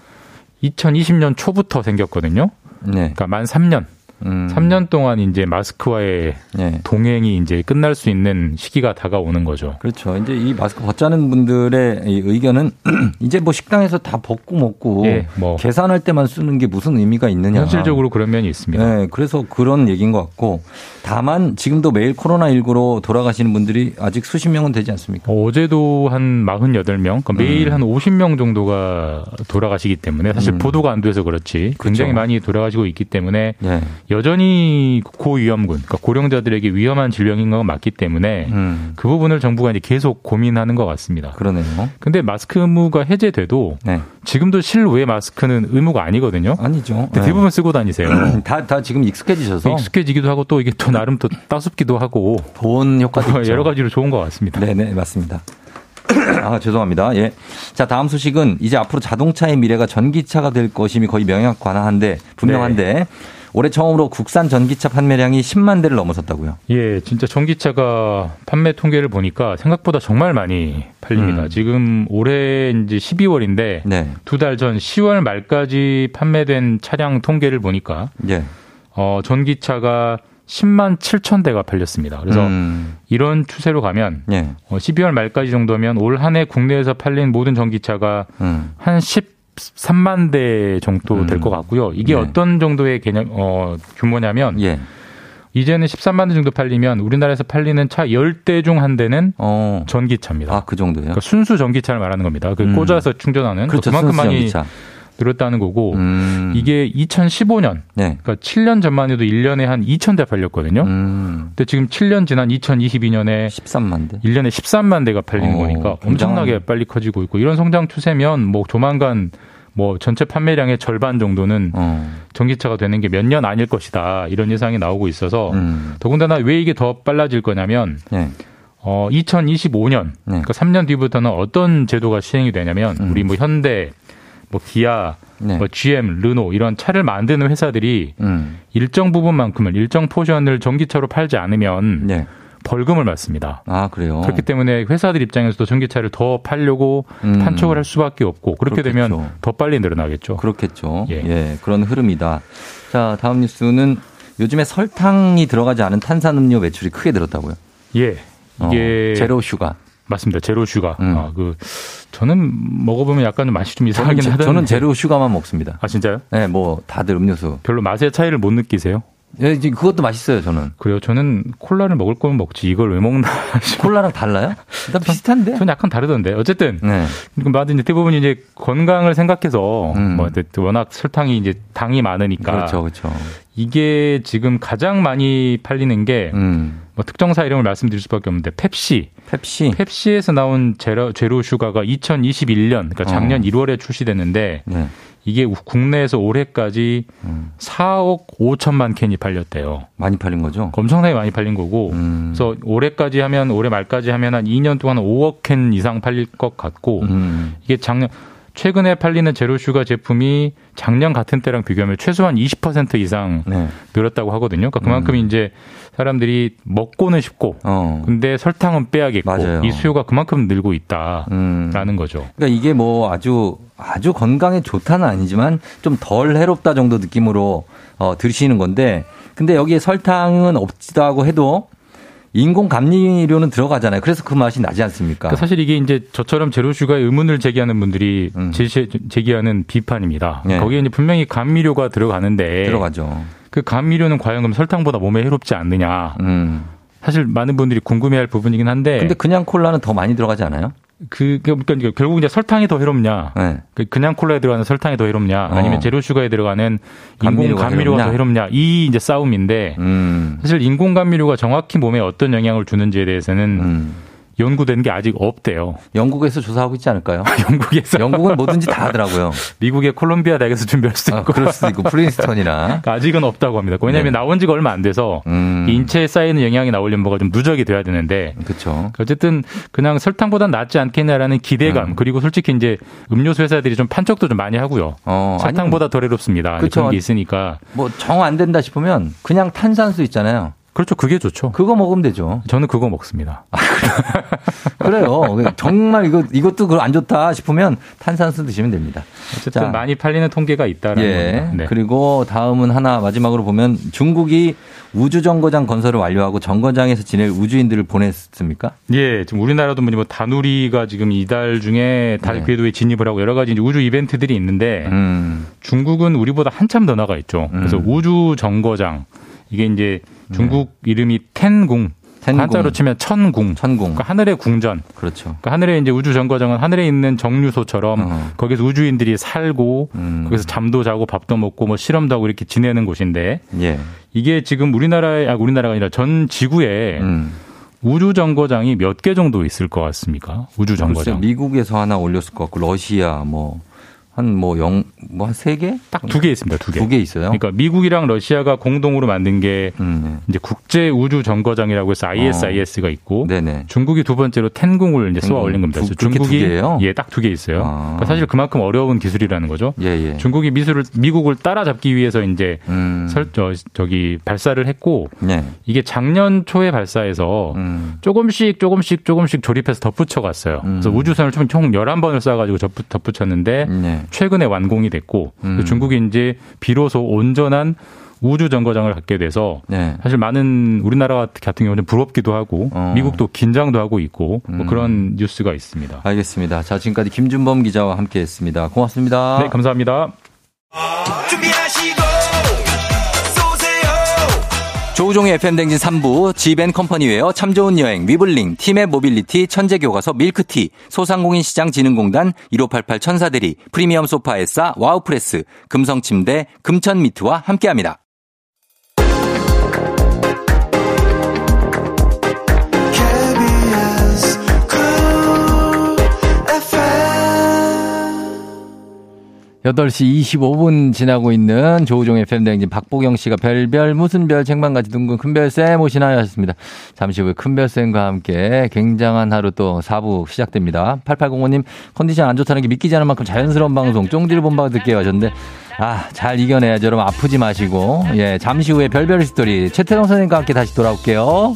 2020년 초부터 생겼거든요. 네. 그러니까 만 3년. 음. 3년 동안 이제 마스크와의 네. 동행이 이제 끝날 수 있는 시기가 다가오는 거죠. 그렇죠. 이제 이 마스크 벗자는 분들의 의견은 [clears throat] 이제 뭐 식당에서 다 벗고 먹고 네, 뭐 계산할 때만 쓰는 게 무슨 의미가 있느냐. 현실적으로 그런 면이 있습니다. 네, 그래서 그런 얘기인 것 같고 다만 지금도 매일 코로나19로 돌아가시는 분들이 아직 수십 명은 되지 않습니까? 어, 제도 한 48명, 그러니까 매일 음. 한 50명 정도가 돌아가시기 때문에 사실 음. 보도가 안 돼서 그렇지 굉장히 그렇죠. 많이 돌아가시고 있기 때문에 네. 여전히 고위험군, 그러니까 고령자들에게 위험한 질병인 건 맞기 때문에 음. 그 부분을 정부가 이제 계속 고민하는 것 같습니다. 그러네요. 근데 마스크 의무가 해제돼도 네. 지금도 실외 마스크는 의무가 아니거든요. 아니죠. 네. 대부분 쓰고 다니세요. 다, 다 지금 익숙해지셔서. 익숙해지기도 하고 또 이게 또 나름 또 따숩기도 하고. 보온 효과도 [laughs] 여러 가지로 좋은 것 같습니다. 네네, 맞습니다. [clears throat] 아, 죄송합니다. 예. 자, 다음 소식은 이제 앞으로 자동차의 미래가 전기차가 될 것임이 거의 명확관한데, 분명한데, 네. 올해 처음으로 국산 전기차 판매량이 10만 대를 넘어섰다고요. 예, 진짜 전기차가 판매 통계를 보니까 생각보다 정말 많이 팔립니다. 음. 지금 올해 이제 12월인데 네. 두달 전 10월 말까지 판매된 차량 통계를 보니까 예. 어, 전기차가 10만 7천 대가 팔렸습니다. 그래서 음. 이런 추세로 가면 예. 어, 12월 말까지 정도면 올 한 해 국내에서 팔린 모든 전기차가 음. 한 10. 3만 대 정도 음. 될것 같고요. 이게 네. 어떤 정도의 개념 어 규모냐면 예. 이제는 13만 대 정도 팔리면 우리나라에서 팔리는 차 10대 중 한 대는 어. 전기차입니다. 아, 그 정도요? 그러니까 순수 전기차를 말하는 겁니다. 그 음. 꽂아서 충전하는 그렇죠. 그만큼 많이 전기차. 늘었다는 거고 음. 이게 2015년 네. 그러니까 7년 전만 해도 1년에 한 2천 대 팔렸거든요. 음. 근데 지금 7년 지난 2022년에 13만 대. 1년에 13만 대가 팔리는 오, 거니까 엄청나게 빨리 커지고 있고 이런 성장 추세면 뭐 조만간 뭐 전체 판매량의 절반 정도는 어. 전기차가 되는 게 몇 년 아닐 것이다 이런 예상이 나오고 있어서 음. 더군다나 왜 이게 더 빨라질 거냐면 네. 어 2025년 네. 그러니까 3년 뒤부터는 어떤 제도가 시행이 되냐면 음. 우리 뭐 현대 뭐 기아, 네. 뭐 GM, 르노 이런 차를 만드는 회사들이 음. 일정 부분만큼은 일정 포션을 전기차로 팔지 않으면 네. 벌금을 맞습니다. 아 그래요. 그렇기 때문에 회사들 입장에서도 전기차를 더 팔려고 음. 판촉을 할 수밖에 없고 그렇게 그렇겠죠. 되면 더 빨리 늘어나겠죠. 그렇겠죠. 예. 예, 그런 흐름이다. 자 다음 뉴스는 요즘에 설탕이 들어가지 않은 탄산음료 매출이 크게 늘었다고요. 예. 이게 어, zero sugar. 맞습니다. zero sugar. 음. 아, 그 저는 먹어보면 약간 맛이 좀 이상하긴 하던데. 저는 제로 슈가만 먹습니다. 아 진짜요? 네, 뭐 다들 음료수. 별로 맛의 차이를 못 느끼세요? 예, 그것도 맛있어요, 저는. 그래요. 저는 콜라를 먹을 거면 먹지. 이걸 왜 먹나? [laughs] 콜라랑 달라요? 일단 비슷한데? 전 약간 다르던데. 어쨌든. 네. 맞은 이제 대부분 이제 건강을 생각해서 음. 뭐 워낙 설탕이 이제 당이 많으니까. 그렇죠, 그렇죠. 이게 지금 가장 많이 팔리는 게 음. 뭐 특정사 이름을 말씀드릴 수밖에 없는데 펩시. 펩시. 펩시에서 나온 제로, 제로 슈가가 2021년 그러니까 작년 어. 1월에 출시됐는데 네. 이게 국내에서 올해까지 음. 4억 5천만 캔이 팔렸대요. 많이 팔린 거죠? 엄청나게 많이 팔린 거고. 음. 그래서 올해까지 하면 올해 말까지 하면 한 2년 동안 5억 캔 이상 팔릴 것 같고 음. 이게 작년 최근에 팔리는 제로슈가 제품이 작년 같은 때랑 비교하면 최소한 20% 이상 네. 늘었다고 하거든요. 그러니까 그만큼 음. 이제 사람들이 먹고는 싶고, 어. 근데 설탕은 빼야겠고, 맞아요. 이 수요가 그만큼 늘고 있다라는 음. 거죠. 그러니까 이게 뭐 아주 아주 건강에 좋다는 아니지만 좀 덜 해롭다 정도 느낌으로 어, 들으시는 건데, 근데 여기에 설탕은 없지도 하고 해도 인공 감리료는 들어가잖아요. 그래서 그 맛이 나지 않습니까? 그러니까 사실 이게 이제 저처럼 제로슈가에 의문을 제기하는 분들이 음. 제기하는 비판입니다. 네. 거기에 이제 분명히 감미료가 들어가는데 들어가죠. 그 감미료는 과연 그럼 설탕보다 몸에 해롭지 않느냐? 음. 사실 많은 분들이 궁금해할 부분이긴 한데. 근데 그냥 콜라는 더 많이 들어가지 않아요? 그, 그 그러니까 결국 이제 설탕이 더 해롭냐, 네. 그 그냥 콜라에 들어가는 설탕이 더 해롭냐, 아니면 어. 제로 슈가에 들어가는 인공 감미료가 더 해롭냐, 이 이제 싸움인데 음. 사실 인공 감미료가 정확히 몸에 어떤 영향을 주는지에 대해서는 음. 연구된 게 아직 없대요. 영국에서 조사하고 있지 않을까요? [laughs] 영국에서. 영국은 뭐든지 다 하더라고요. [laughs] 미국의 콜롬비아 대학에서 준비할 수도 아, 있고. 아, 그럴 수도 있고, 프린스턴이나. [laughs] 아직은 없다고 합니다. 왜냐하면 네. 나온 지가 얼마 안 돼서 음. 인체에 쌓이는 영향이 나오려면 뭐가 좀 누적이 돼야 되는데. 그렇죠. 어쨌든 그냥 설탕보단 낫지 않겠냐라는 기대감, 음. 그리고 솔직히 이제 음료수 회사들이 좀 판촉도 좀 많이 하고요. 어, 설탕보다 덜 해롭습니다. 그쵸. 그런 게 있으니까. 뭐 정 안 된다 싶으면 그냥 탄산수 있잖아요. 그렇죠. 그게 좋죠. 그거 먹으면 되죠. 저는 그거 먹습니다. 아, [laughs] 그래요. 정말 이거 이것도 안 좋다 싶으면 탄산수 드시면 됩니다. 어쨌든 자, 많이 팔리는 통계가 있다라는 예. 네. 그리고 다음은 하나 마지막으로 보면 중국이 우주 정거장 건설을 완료하고 정거장에서 지낼 우주인들을 보냈습니까? 예, 지금 우리나라도 뭐 다누리가 지금 이달 중에 달 네. 궤도에 진입을 하고 여러 가지 우주 이벤트들이 있는데 음. 중국은 우리보다 한참 더 나가 있죠. 그래서 음. 우주 정거장 이게 이제 중국 네. 이름이 텐궁. 텐궁. 한자로 치면 천궁. 천궁. 그러니까 하늘의 궁전. 그렇죠. 그러니까 하늘에 이제 우주 정거장은 하늘에 있는 정류소처럼 어. 거기서 우주인들이 살고 음. 거기서 잠도 자고 밥도 먹고 뭐 실험도 하고 이렇게 지내는 곳인데 예. 이게 지금 우리나라에 아 우리나라가 아니라 전 지구에 음. 우주 정거장이 몇 개 정도 있을 것 같습니까? 우주 정거장. 미국에서 하나 올렸을 것 같고 러시아 뭐 한뭐 영, 뭐한 세 개? 딱 두 개 있습니다. 두 개. 두 개 있어요. 그러니까 미국이랑 러시아가 공동으로 만든 게 음, 네. 이제 국제 우주 정거장이라고 해서 ISIS가 있고 어. 중국이 두 번째로 텐궁을 이제 쏘아 올린 겁니다. 그래서 중국이 예, 딱 두 개 있어요. 아. 그러니까 사실 그만큼 어려운 기술이라는 거죠. 예, 예. 중국이 미술을 미국을 따라잡기 위해서 이제 음. 설, 저, 저기 발사를 했고 네. 이게 작년 초에 발사해서 음. 조금씩 조금씩 조금씩 조립해서 덧붙여 갔어요. 그래서 음. 우주선을 총, 총 11번을 쏴 가지고 덧붙였는데 네. 최근에 완공이 됐고 음. 중국이 이제 비로소 온전한 우주 정거장을 갖게 돼서 네. 사실 많은 우리나라 같은 경우는 부럽기도 하고 어. 미국도 긴장도 하고 있고 뭐 음. 그런 뉴스가 있습니다. 알겠습니다. 자 지금까지 김준범 기자와 함께했습니다. 고맙습니다. 네 감사합니다. 조우종의 FM댕진 3부, 지벤컴퍼니웨어, 참 좋은 여행, 위블링, 티맵 모빌리티, 천재교과서, 밀크티, 소상공인시장진흥공단, 1588 천사대리, 프리미엄 소파 에싸, 와우프레스, 금성침대, 금천미트와 함께합니다. 여덟 시 25분 지나고 있는 조우종의 팬댕진 박보경 씨가 별별 무슨 별 쟁반같이 둥근 큰별쌤 오시나요 하셨습니다. 잠시 후에 큰별쌤과 함께 굉장한 하루 또 4부 시작됩니다. 8805님 컨디션 안 좋다는 게 믿기지 않을 만큼 자연스러운 방송 쫑디를 본방 듣게요 하셨는데 아, 잘 이겨내야죠. 여러분 아프지 마시고 예, 잠시 후에 별별 스토리 최태성 선생님과 함께 다시 돌아올게요.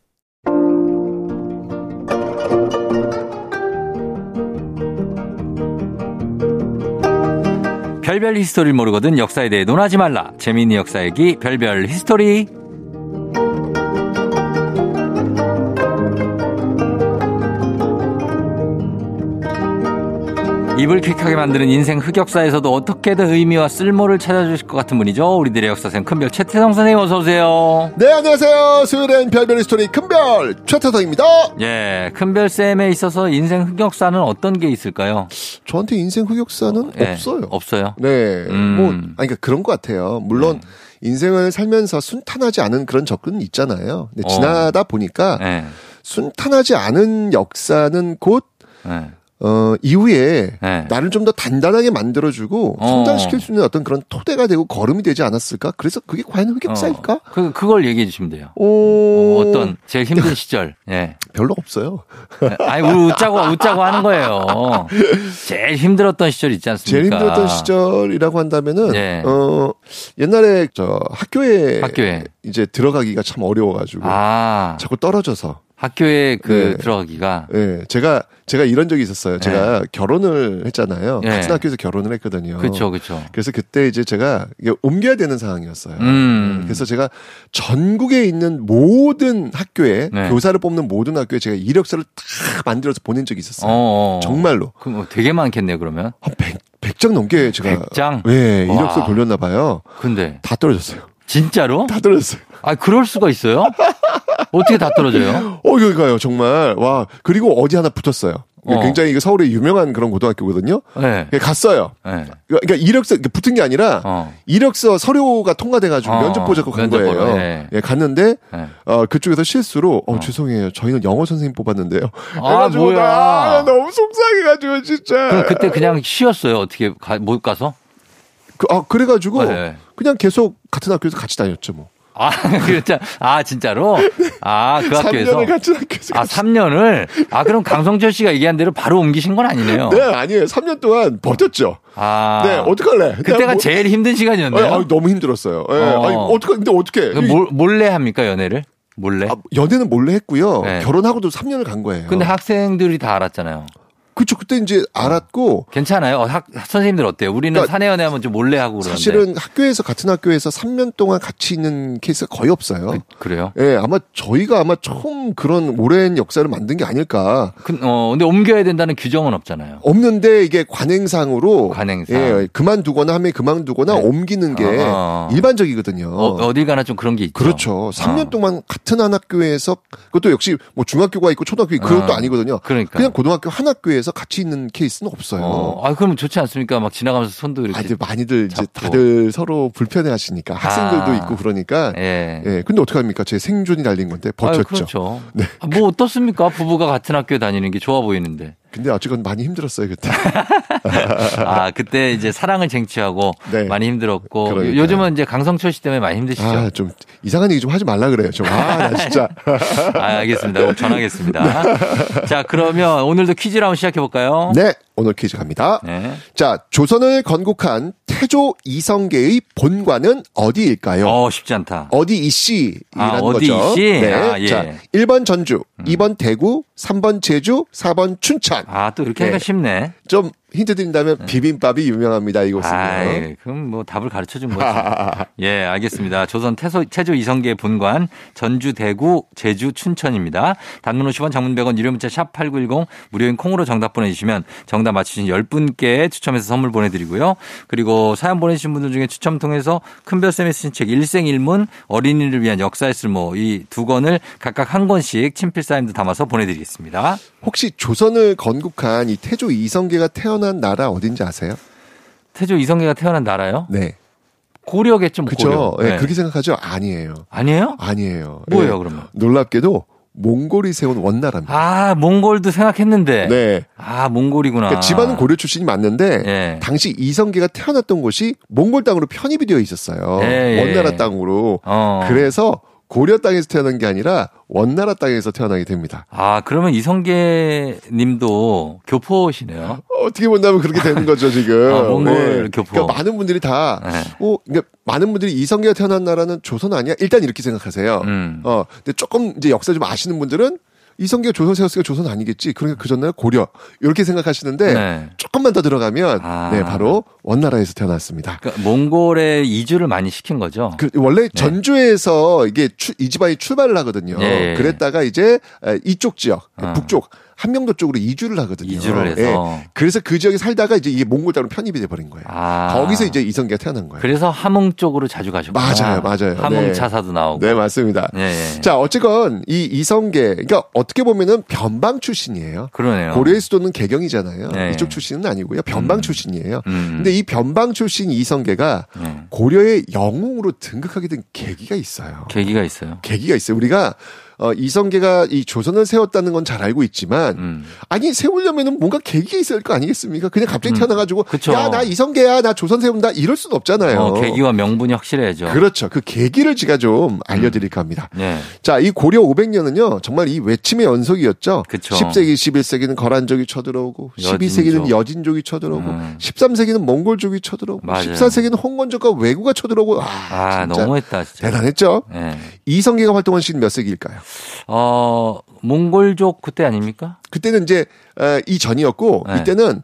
별별 히스토리를 모르거든 역사에 대해 논하지 말라. 재미있는 역사 얘기 별별 히스토리. 이불 킥하게 만드는 인생 흑역사에서도 어떻게든 의미와 쓸모를 찾아주실 것 같은 분이죠. 우리들의 역사쌤 큰별 최태성 선생님 어서 오세요. 네 안녕하세요. 수요일엔 별별 히스토리 큰별 최태성입니다. 예, 큰별 쌤에 있어서 인생 흑역사는 어떤 게 있을까요? 저한테 인생 흑역사는 어, 예, 없어요. 없어요. 네, 음. 뭐 아니 그러니까 그런 것 같아요. 물론. 네. 인생을 살면서 순탄하지 않은 그런 적은 있잖아요. 근데 어. 지나다 보니까 네. 순탄하지 않은 역사는 곧 네. 어, 이후에 네. 나를 좀 더 단단하게 만들어주고 어. 성장시킬 수 있는 어떤 그런 토대가 되고 걸음이 되지 않았을까? 그래서 그게 과연 흑역사일까? 어. 그, 그걸 얘기해 주시면 돼요. 어... 어떤 제일 힘든 [laughs] 시절. 예. 별로 없어요. 아니, 우리 웃자고, 웃자고 하는 거예요. 제일 힘들었던 시절 있지 않습니까? 제일 힘들었던 시절이라고 한다면은, 예. 어, 옛날에 저 학교에, 학교에 이제 들어가기가 참 어려워가지고. 아. 자꾸 떨어져서. 학교에 그 네. 들어가기가. 네, 제가 제가 이런 적이 있었어요. 제가 네. 결혼을 했잖아요. 네. 같은 학교에서 결혼을 했거든요. 그렇죠, 그렇죠. 그래서 그때 이제 제가 옮겨야 되는 상황이었어요. 음. 네, 그래서 제가 전국에 있는 모든 학교에 네. 교사를 뽑는 모든 학교에 제가 이력서를 다 만들어서 보낸 적이 있었어요. 어어. 정말로. 그럼 뭐 되게 많겠네요, 그러면. 한 100, 100장 넘게 제가 100장? 네, 이력서 돌렸나 봐요. 근데 다 떨어졌어요. 진짜로? 다 떨어졌어요. 아, 그럴 수가 있어요? 어떻게 다 떨어져요? 어, 그러니까요, 정말. 와, 그리고 어디 하나 붙었어요. 어. 굉장히 서울에 유명한 그런 고등학교거든요. 네. 갔어요. 네. 그러니까 이력서 붙은 게 아니라 어. 이력서 서류가 통과돼가지고 어. 면접 보자고 간 거예요. 네. 예, 갔는데 네. 어, 그쪽에서 실수로 어, 어. 죄송해요. 저희는 영어 선생님 뽑았는데요. 아 뭐야? 나 너무 속상해가지고 진짜. 그럼 그때 그냥 쉬었어요. 어떻게 가, 못 가서? 그, 아 그래가지고 네. 그냥 계속 같은 학교에서 같이 다녔죠 뭐. 아, [laughs] 진짜, 아, 진짜로? 아, 그 학교에서? 3년을 같이 학교에서. 아, 3년을? 아, 그럼 강성철 씨가 얘기한 대로 바로 옮기신 건 아니네요. 네, 아니에요. 3년 동안 버텼죠. 아. 네, 어떡할래? 그때가 뭐, 제일 힘든 시간이었네요. 아, 너무 힘들었어요. 네, 어. 아니, 어떡해, 근데 어떻게. 몰래 합니까, 연애를? 몰래? 아, 연애는 몰래 했고요. 네. 결혼하고도 3년을 간 거예요. 근데 학생들이 다 알았잖아요. 그때 이제 알았고 괜찮아요. 학 선생님들 어때요? 우리는 그러니까 사내 연애 하면 좀 몰래 하고 그러는데 사실은 학교에서 같은 학교에서 3년 동안 같이 있는 케이스가 거의 없어요. 그, 래요 예, 아마 저희가 아마 처음 그런 오랜 역사를 만든 게 아닐까. 그, 어, 근데 옮겨야 된다는 규정은 없잖아요. 없는데 이게 관행상으로 관행상 예, 그만두거나 하면 그만두거나 네. 옮기는 게 어, 어. 일반적이거든요. 어, 딜 가나 좀 그런 게 있죠. 그렇죠. 3년 어. 동안 같은 한 학교에서 그것도 역시 뭐 중학교가 있고 초등학교 있고 그것도 어. 아니거든요. 그러니까. 그냥 고등학교 한 학교에서 같이 있는 케이스 케이스는 없어요. 어, 아, 그럼 좋지 않습니까? 막 지나가면서 손도 이렇게. 아니, 많이들 잡고. 이제 다들 서로 불편해 하시니까. 학생들도 아. 있고 그러니까. 예. 예. 근데 어떡합니까? 제 생존이 달린 건데 버텼죠. 아, 그렇죠. 네. 아, 뭐 어떻습니까? 부부가 같은 학교에 다니는 게 좋아 보이는데. 근데 어쨌건 많이 힘들었어요 그때. [laughs] 아 그때 이제 사랑을 쟁취하고 네. 많이 힘들었고 그러니까요. 요즘은 이제 강성철 씨 때문에 많이 힘드시죠? 아 좀 이상한 얘기 좀 하지 말라 그래요. 좀아나 [laughs] 진짜. 아 알겠습니다. 전하겠습니다. [laughs] 자 그러면 오늘도 퀴즈 라운 시작해 볼까요? 네. 오늘 퀴즈 갑니다. 네. 자, 조선을 건국한 태조 이성계의 본관은 어디일까요? 어, 쉽지 않다. 어디 이씨라는 아, 어디 거죠. 이씨? 네. 아, 예. 자, 1번 전주, 음. 2번 대구, 3번 제주, 4번 춘천. 아, 또 이렇게 네. 쉽네. 좀 힌트 드린다면 네. 비빔밥이 유명합니다. 이곳은. 아, 예. 그럼 뭐 답을 가르쳐 준 거죠. [laughs] 예, 알겠습니다. 조선 태소, 태조 이성계 본관 전주 대구 제주 춘천입니다. 단문 50원 장문 100원 유료 문자 샵 8910 무료인 콩으로 정답 보내 주시면 정답 맞히신 10분께 추첨해서 선물 보내 드리고요. 그리고 사연 보내주신 분들 중에 추첨 통해서 큰별쌤이 쓰신 책 일생일문 어린이를 위한 역사의 쓸모 이 두 권을 각각 한 권씩 친필 사인도 담아서 보내 드리겠습니다. 혹시 조선을 건국한 이 태조 이성계가 태어난 나라 어딘지 아세요? 태조 이성계가 태어난 나라요? 네. 고려겠죠, 그렇죠. 네. 네. 그렇게 생각하죠? 아니에요. 아니에요? 아니에요. 뭐예요, 네. 그러면? 놀랍게도 몽골이 세운 원나라입니다. 아, 몽골도 생각했는데. 네. 아, 몽골이구나. 그러니까 집안은 고려 출신이 맞는데 네. 당시 이성계가 태어났던 곳이 몽골 땅으로 편입이 되어 있었어요. 네, 원나라 땅으로. 어. 그래서 고려 땅에서 태어난 게 아니라 원나라 땅에서 태어나게 됩니다. 아, 그러면 이성계 님도 교포시네요. 어떻게 본다면 그렇게 되는 거죠, 지금. 아, 몽골 네. 교포. 그러니까 많은 분들이 다, 네. 어, 그러니까 많은 분들이 이성계가 태어난 나라는 조선 아니야? 일단 이렇게 생각하세요. 음. 어, 근데 조금 이제 역사 좀 아시는 분들은 이성계가 조선 세웠으니까 조선 아니겠지. 그러니까 그 전날 고려 이렇게 생각하시는데 네. 조금만 더 들어가면 아. 네 바로 원나라에서 태어났습니다. 그러니까 몽골에 이주를 많이 시킨 거죠. 그 원래 네. 전주에서 이게 추, 이 집안이 출발을 하거든요. 네. 그랬다가 이제 이쪽 지역 어. 북쪽 한명도 쪽으로 이주를 하거든요. 이주를 해서. 네. 그래서 그 지역에 살다가 이제 이게 몽골 땅으로 편입이 돼 버린 거예요. 아. 거기서 이제 이성계가 태어난 거예요. 그래서 함흥 쪽으로 자주 가셨구나. 맞아요, 맞아요. 함흥 네. 차사도 나오고. 네, 맞습니다. 네. 자, 어쨌건 이 이성계, 그러니까 어떻게 보면은 변방 출신이에요. 그러네요. 고려의 수도는 개경이잖아요. 네. 이쪽 출신은 아니고요. 변방 음. 출신이에요. 음. 근데 이 변방 출신 이성계가 네. 고려의 영웅으로 등극하게 된 계기가 있어요. 계기가 있어요. 계기가 있어요. 우리가 어, 이성계가 이 조선을 세웠다는 건 잘 알고 있지만 음. 아니 세우려면은 뭔가 계기가 있을 거 아니겠습니까? 그냥 갑자기 음. 태어나가지고 야 나 이성계야 나 조선 세운다 이럴 수는 없잖아요. 어, 계기와 명분이 확실해야죠. 그렇죠. 그 계기를 제가 좀 알려드릴까 합니다. 음. 네. 자이 고려 500년은요 정말 이 외침의 연속이었죠. 그쵸. 10세기 11세기는 거란족이 쳐들어오고 여진족. 12세기는 여진족이 쳐들어오고 음. 13세기는 몽골족이 쳐들어오고 맞아요. 14세기는 홍건족과 왜구가 쳐들어오고 아, 아 너무했다 진짜. 대단했죠. 네. 이성계가 활동한 시기는 몇 세기일까요? 어, 몽골족 그때 아닙니까? 그때는 이제 어, 이 전이었고 네. 이때는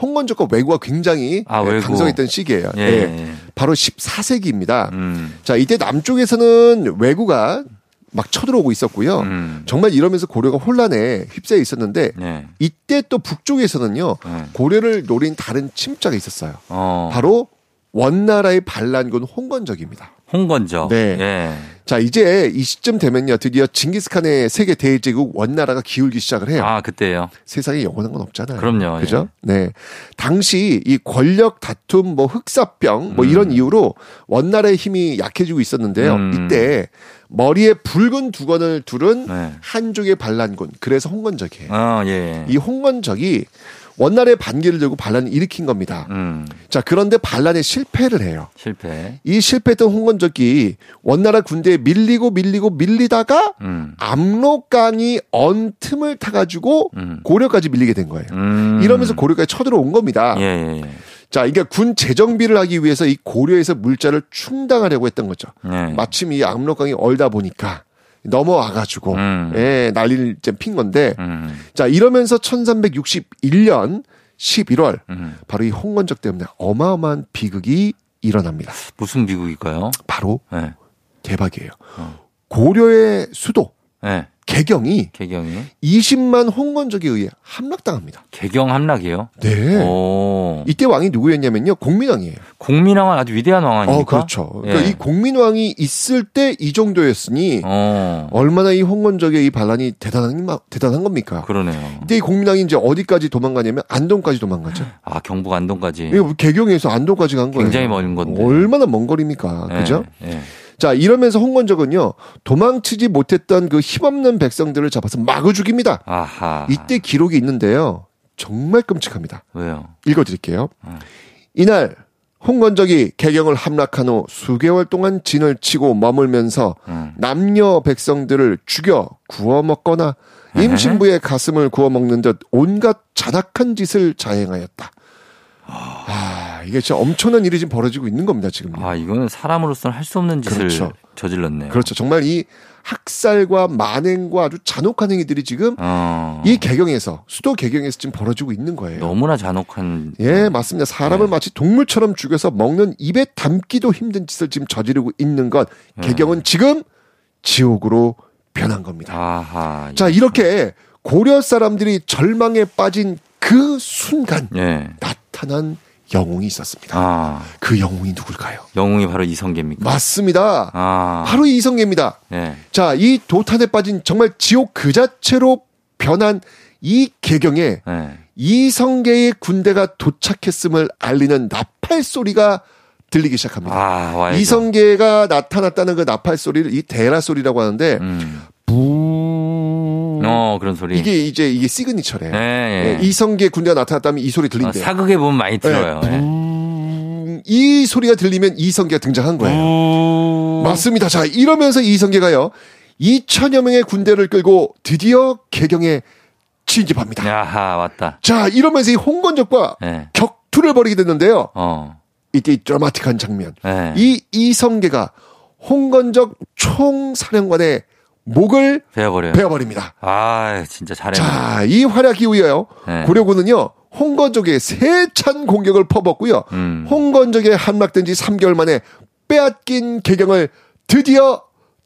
홍건적과 외구가 굉장히 아, 외구. 강성했던 시기예요. 예, 예. 바로 14세기입니다. 음. 자, 이때 남쪽에서는 외구가 막 쳐들어오고 있었고요. 음. 정말 이러면서 고려가 혼란에 휩싸여 있었는데 네. 이때 또 북쪽에서는요 네. 고려를 노린 다른 침자가 있었어요. 어. 바로 원나라의 반란군 홍건적입니다. 홍건적. 네. 예. 자, 이제 이 시점 되면요. 드디어 징기스칸의 세계 대제국 원나라가 기울기 시작을 해요. 아, 그때요. 세상에 영원한 건 없잖아요. 그럼요. 그죠? 예. 네. 당시 이 권력 다툼, 뭐 흑사병, 뭐 음. 이런 이유로 원나라의 힘이 약해지고 있었는데요. 음. 이때 머리에 붉은 두건을 두른 네. 한족의 반란군. 그래서 홍건적이에요. 아, 예. 이 홍건적이 원날의 반기를 들고 반란을 일으킨 겁니다. 음. 자, 그런데 반란에 실패를 해요. 실패. 이 실패했던 홍건적이 원나라 군대에 밀리고 밀리고 밀리다가 음. 압록강이 언 틈을 타가지고 음. 고려까지 밀리게 된 거예요. 음. 이러면서 고려까지 쳐들어온 겁니다. 예, 예, 예. 자, 이게 군 재정비를 하기 위해서 이 고려에서 물자를 충당하려고 했던 거죠. 예. 마침 이 압록강이 얼다 보니까 넘어와가지고 음. 예, 난리를 핀 건데 음. 자 이러면서 1361년 11월 음. 바로 이 홍건적 때문에 어마어마한 비극이 일어납니다. 무슨 비극일까요? 바로 네. 대박이에요. 어. 고려의 수도 네. 개경이 개경이 20만 홍건적에 의해 함락당합니다. 개경 함락이요? 네. 오. 이때 왕이 누구였냐면요. 공민왕이에요. 공민왕은 아주 위대한 왕 아닙니까? 어, 그렇죠. 예. 그러니까 이 공민왕이 있을 때 이 정도였으니 어. 얼마나 이 홍건적의 이 반란이 대단한 대단한 겁니까? 그러네요. 근데 이 공민왕이 이제 어디까지 도망가냐면 안동까지 도망가죠. 아, 경북 안동까지. 개경에서 안동까지 간 거예요. 굉장히 먼 건데. 얼마나 먼 거리입니까? 예. 그죠? 예. 자, 이러면서 홍건적은요, 도망치지 못했던 그 힘없는 백성들을 잡아서 마구 죽입니다. 아하. 이때 기록이 있는데요. 정말 끔찍합니다. 왜요? 읽어드릴게요. 음. 이날, 홍건적이 개경을 함락한 후 수개월 동안 진을 치고 머물면서 음. 남녀 백성들을 죽여 구워 먹거나 임신부의 가슴을 구워 먹는 듯 온갖 잔악한 짓을 자행하였다. 아, 이게 진짜 엄청난 일이 지금 벌어지고 있는 겁니다, 지금. 아, 이거는 사람으로서는 할 수 없는 짓을 그렇죠. 저질렀네요. 그렇죠. 정말 이 학살과 만행과 아주 잔혹한 행위들이 지금 어. 이 개경에서 수도 개경에서 지금 벌어지고 있는 거예요. 너무나 잔혹한. 예, 맞습니다. 사람을 네. 마치 동물처럼 죽여서 먹는 입에 담기도 힘든 짓을 지금 저지르고 있는 것. 네. 개경은 네. 지금 지옥으로 변한 겁니다. 아하, 자, 이렇게 고려 사람들이 절망에 빠진 그 순간 네. 나타난 영웅이 있었습니다. 아. 그 영웅이 누굴까요? 영웅이 바로 이성계입니까? 맞습니다. 아. 바로 이성계입니다. 네. 자, 이 도탄에 빠진 정말 지옥 그 자체로 변한 이 개경에 네. 이성계의 군대가 도착했음을 알리는 나팔 소리가 들리기 시작합니다. 아, 이성계가 나타났다는 그 나팔 소리를 이 대라 소리라고 하는데 음. 부 어, 그런 소리. 이게 이제 이게 시그니처래. 네, 네. 네, 이성계 군대가 나타났다면 이 소리 들린대. 아, 사극에 보면 많이 들어요. 네. 네. 이 소리가 들리면 이성계가 등장한 거예요. 부... 맞습니다. 자, 이러면서 이성계가요. 2천여 명의 군대를 끌고 드디어 개경에 진입합니다. 야하, 왔다. 자, 이러면서 이 홍건적과 네. 격투를 벌이게 됐는데요. 어. 이때 이 드라마틱한 장면. 이 이성계가 홍건적 총사령관의 목을 베어버려요. 베어버립니다. 아, 진짜 잘해. 자, 이 활약 이후에요. 네. 고려군은요. 홍건적의 세찬 공격을 퍼붓고요. 음. 홍건적의 함락된 지 3개월 만에 빼앗긴 개경을 드디어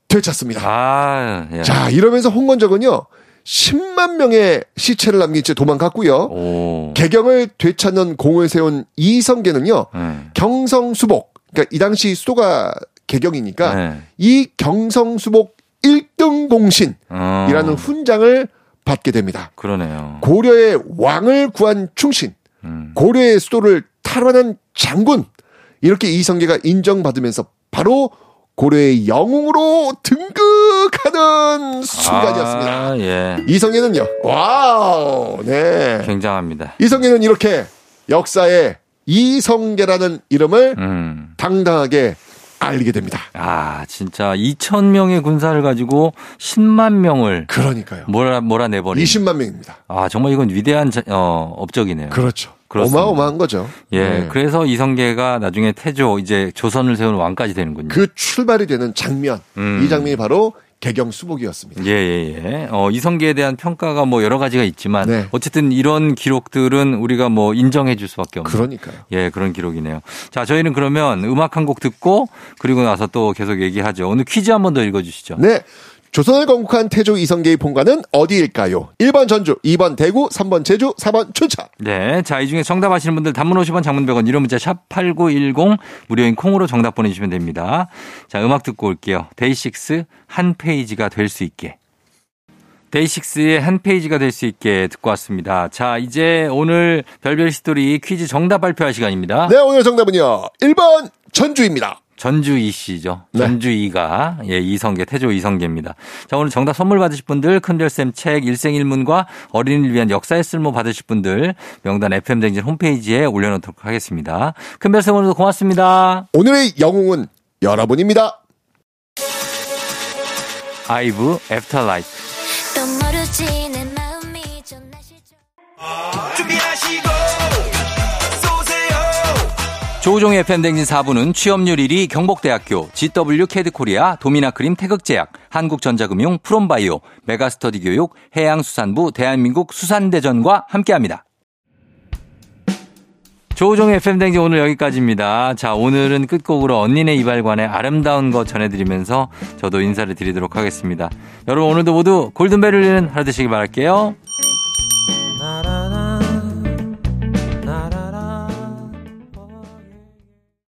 되찾습니다. 아, 예. 자, 이러면서 홍건적은요. 10만 명의 시체를 남긴 채 도망갔고요. 오. 개경을 되찾는 공을 세운 이성계는요. 네. 경성수복. 그러니까 이 당시 수도가 개경이니까 네. 이 경성수복 1등 공신이라는 어. 훈장을 받게 됩니다. 그러네요. 고려의 왕을 구한 충신, 음. 고려의 수도를 탈환한 장군, 이렇게 이성계가 인정받으면서 바로 고려의 영웅으로 등극하는 순간이었습니다. 아, 예. 이성계는요, wow, 네. 굉장합니다. 이성계는 이렇게 역사에 이성계라는 이름을 음. 당당하게 알리게 됩니다. 아, 진짜 2천 명의 군사를 가지고 10만 명을 그러니까요. 몰아 몰아내버린 20만 명입니다. 아, 정말 이건 위대한 어, 업적이네요. 그렇죠. 그렇습니다. 어마어마한 거죠. 예. 네. 그래서 이성계가 나중에 태조 이제 조선을 세우는 왕까지 되는군요. 그 출발이 되는 장면. 음. 이 장면이 바로 개경 수복이었습니다. 예, 예, 예. 어, 이성계에 대한 평가가 뭐 여러 가지가 있지만 네. 어쨌든 이런 기록들은 우리가 뭐 인정해 줄 수밖에 없는. 그러니까요. 예, 그런 기록이네요. 자, 저희는 그러면 음악 한 곡 듣고 그리고 나서 또 계속 얘기하죠. 오늘 퀴즈 한 번 더 읽어 주시죠. 네. 조선을 건국한 태조 이성계의 본관은 어디일까요? 1번 전주, 2번 대구, 3번 제주, 4번 춘천. 네. 자, 이 중에 정답 아시는 분들 단문 50원, 장문 100원, 이런 문자 샵 8910 무료인 콩으로 정답 보내 주시면 됩니다. 자, 음악 듣고 올게요. 데이식스 한 페이지가 될 수 있게. 데이식스의 한 페이지가 될 수 있게 듣고 왔습니다. 자, 이제 오늘 별별 히스토리 퀴즈 정답 발표할 시간입니다. 네, 오늘 정답은요. 1번 전주입니다. 전주 이 씨죠. 네. 전주 이가 예, 이성계 태조 이성계입니다. 자 오늘 정답 선물 받으실 분들 큰별쌤 책 일생일문과 어린이를 위한 역사의 쓸모 받으실 분들 명단 FM 댕진 홈페이지에 올려놓도록 하겠습니다. 큰별쌤 오늘도 고맙습니다. 오늘의 영웅은 여러분입니다. 아이브 After LIKE 조우종의 FM댕진 4부는 취업률 1위 경복대학교, GW 캐드코리아, 도미나크림 태극제약, 한국전자금융, 프롬바이오, 메가스터디 교육, 해양수산부, 대한민국 수산대전과 함께합니다. 조우종의 팬댕진 오늘 여기까지입니다. 자, 오늘은 끝곡으로 언니네 이발관의 아름다운 것 전해드리면서 저도 인사를 드리도록 하겠습니다. 여러분 오늘도 모두 골든벨 울리는 하루 되시길 바랄게요.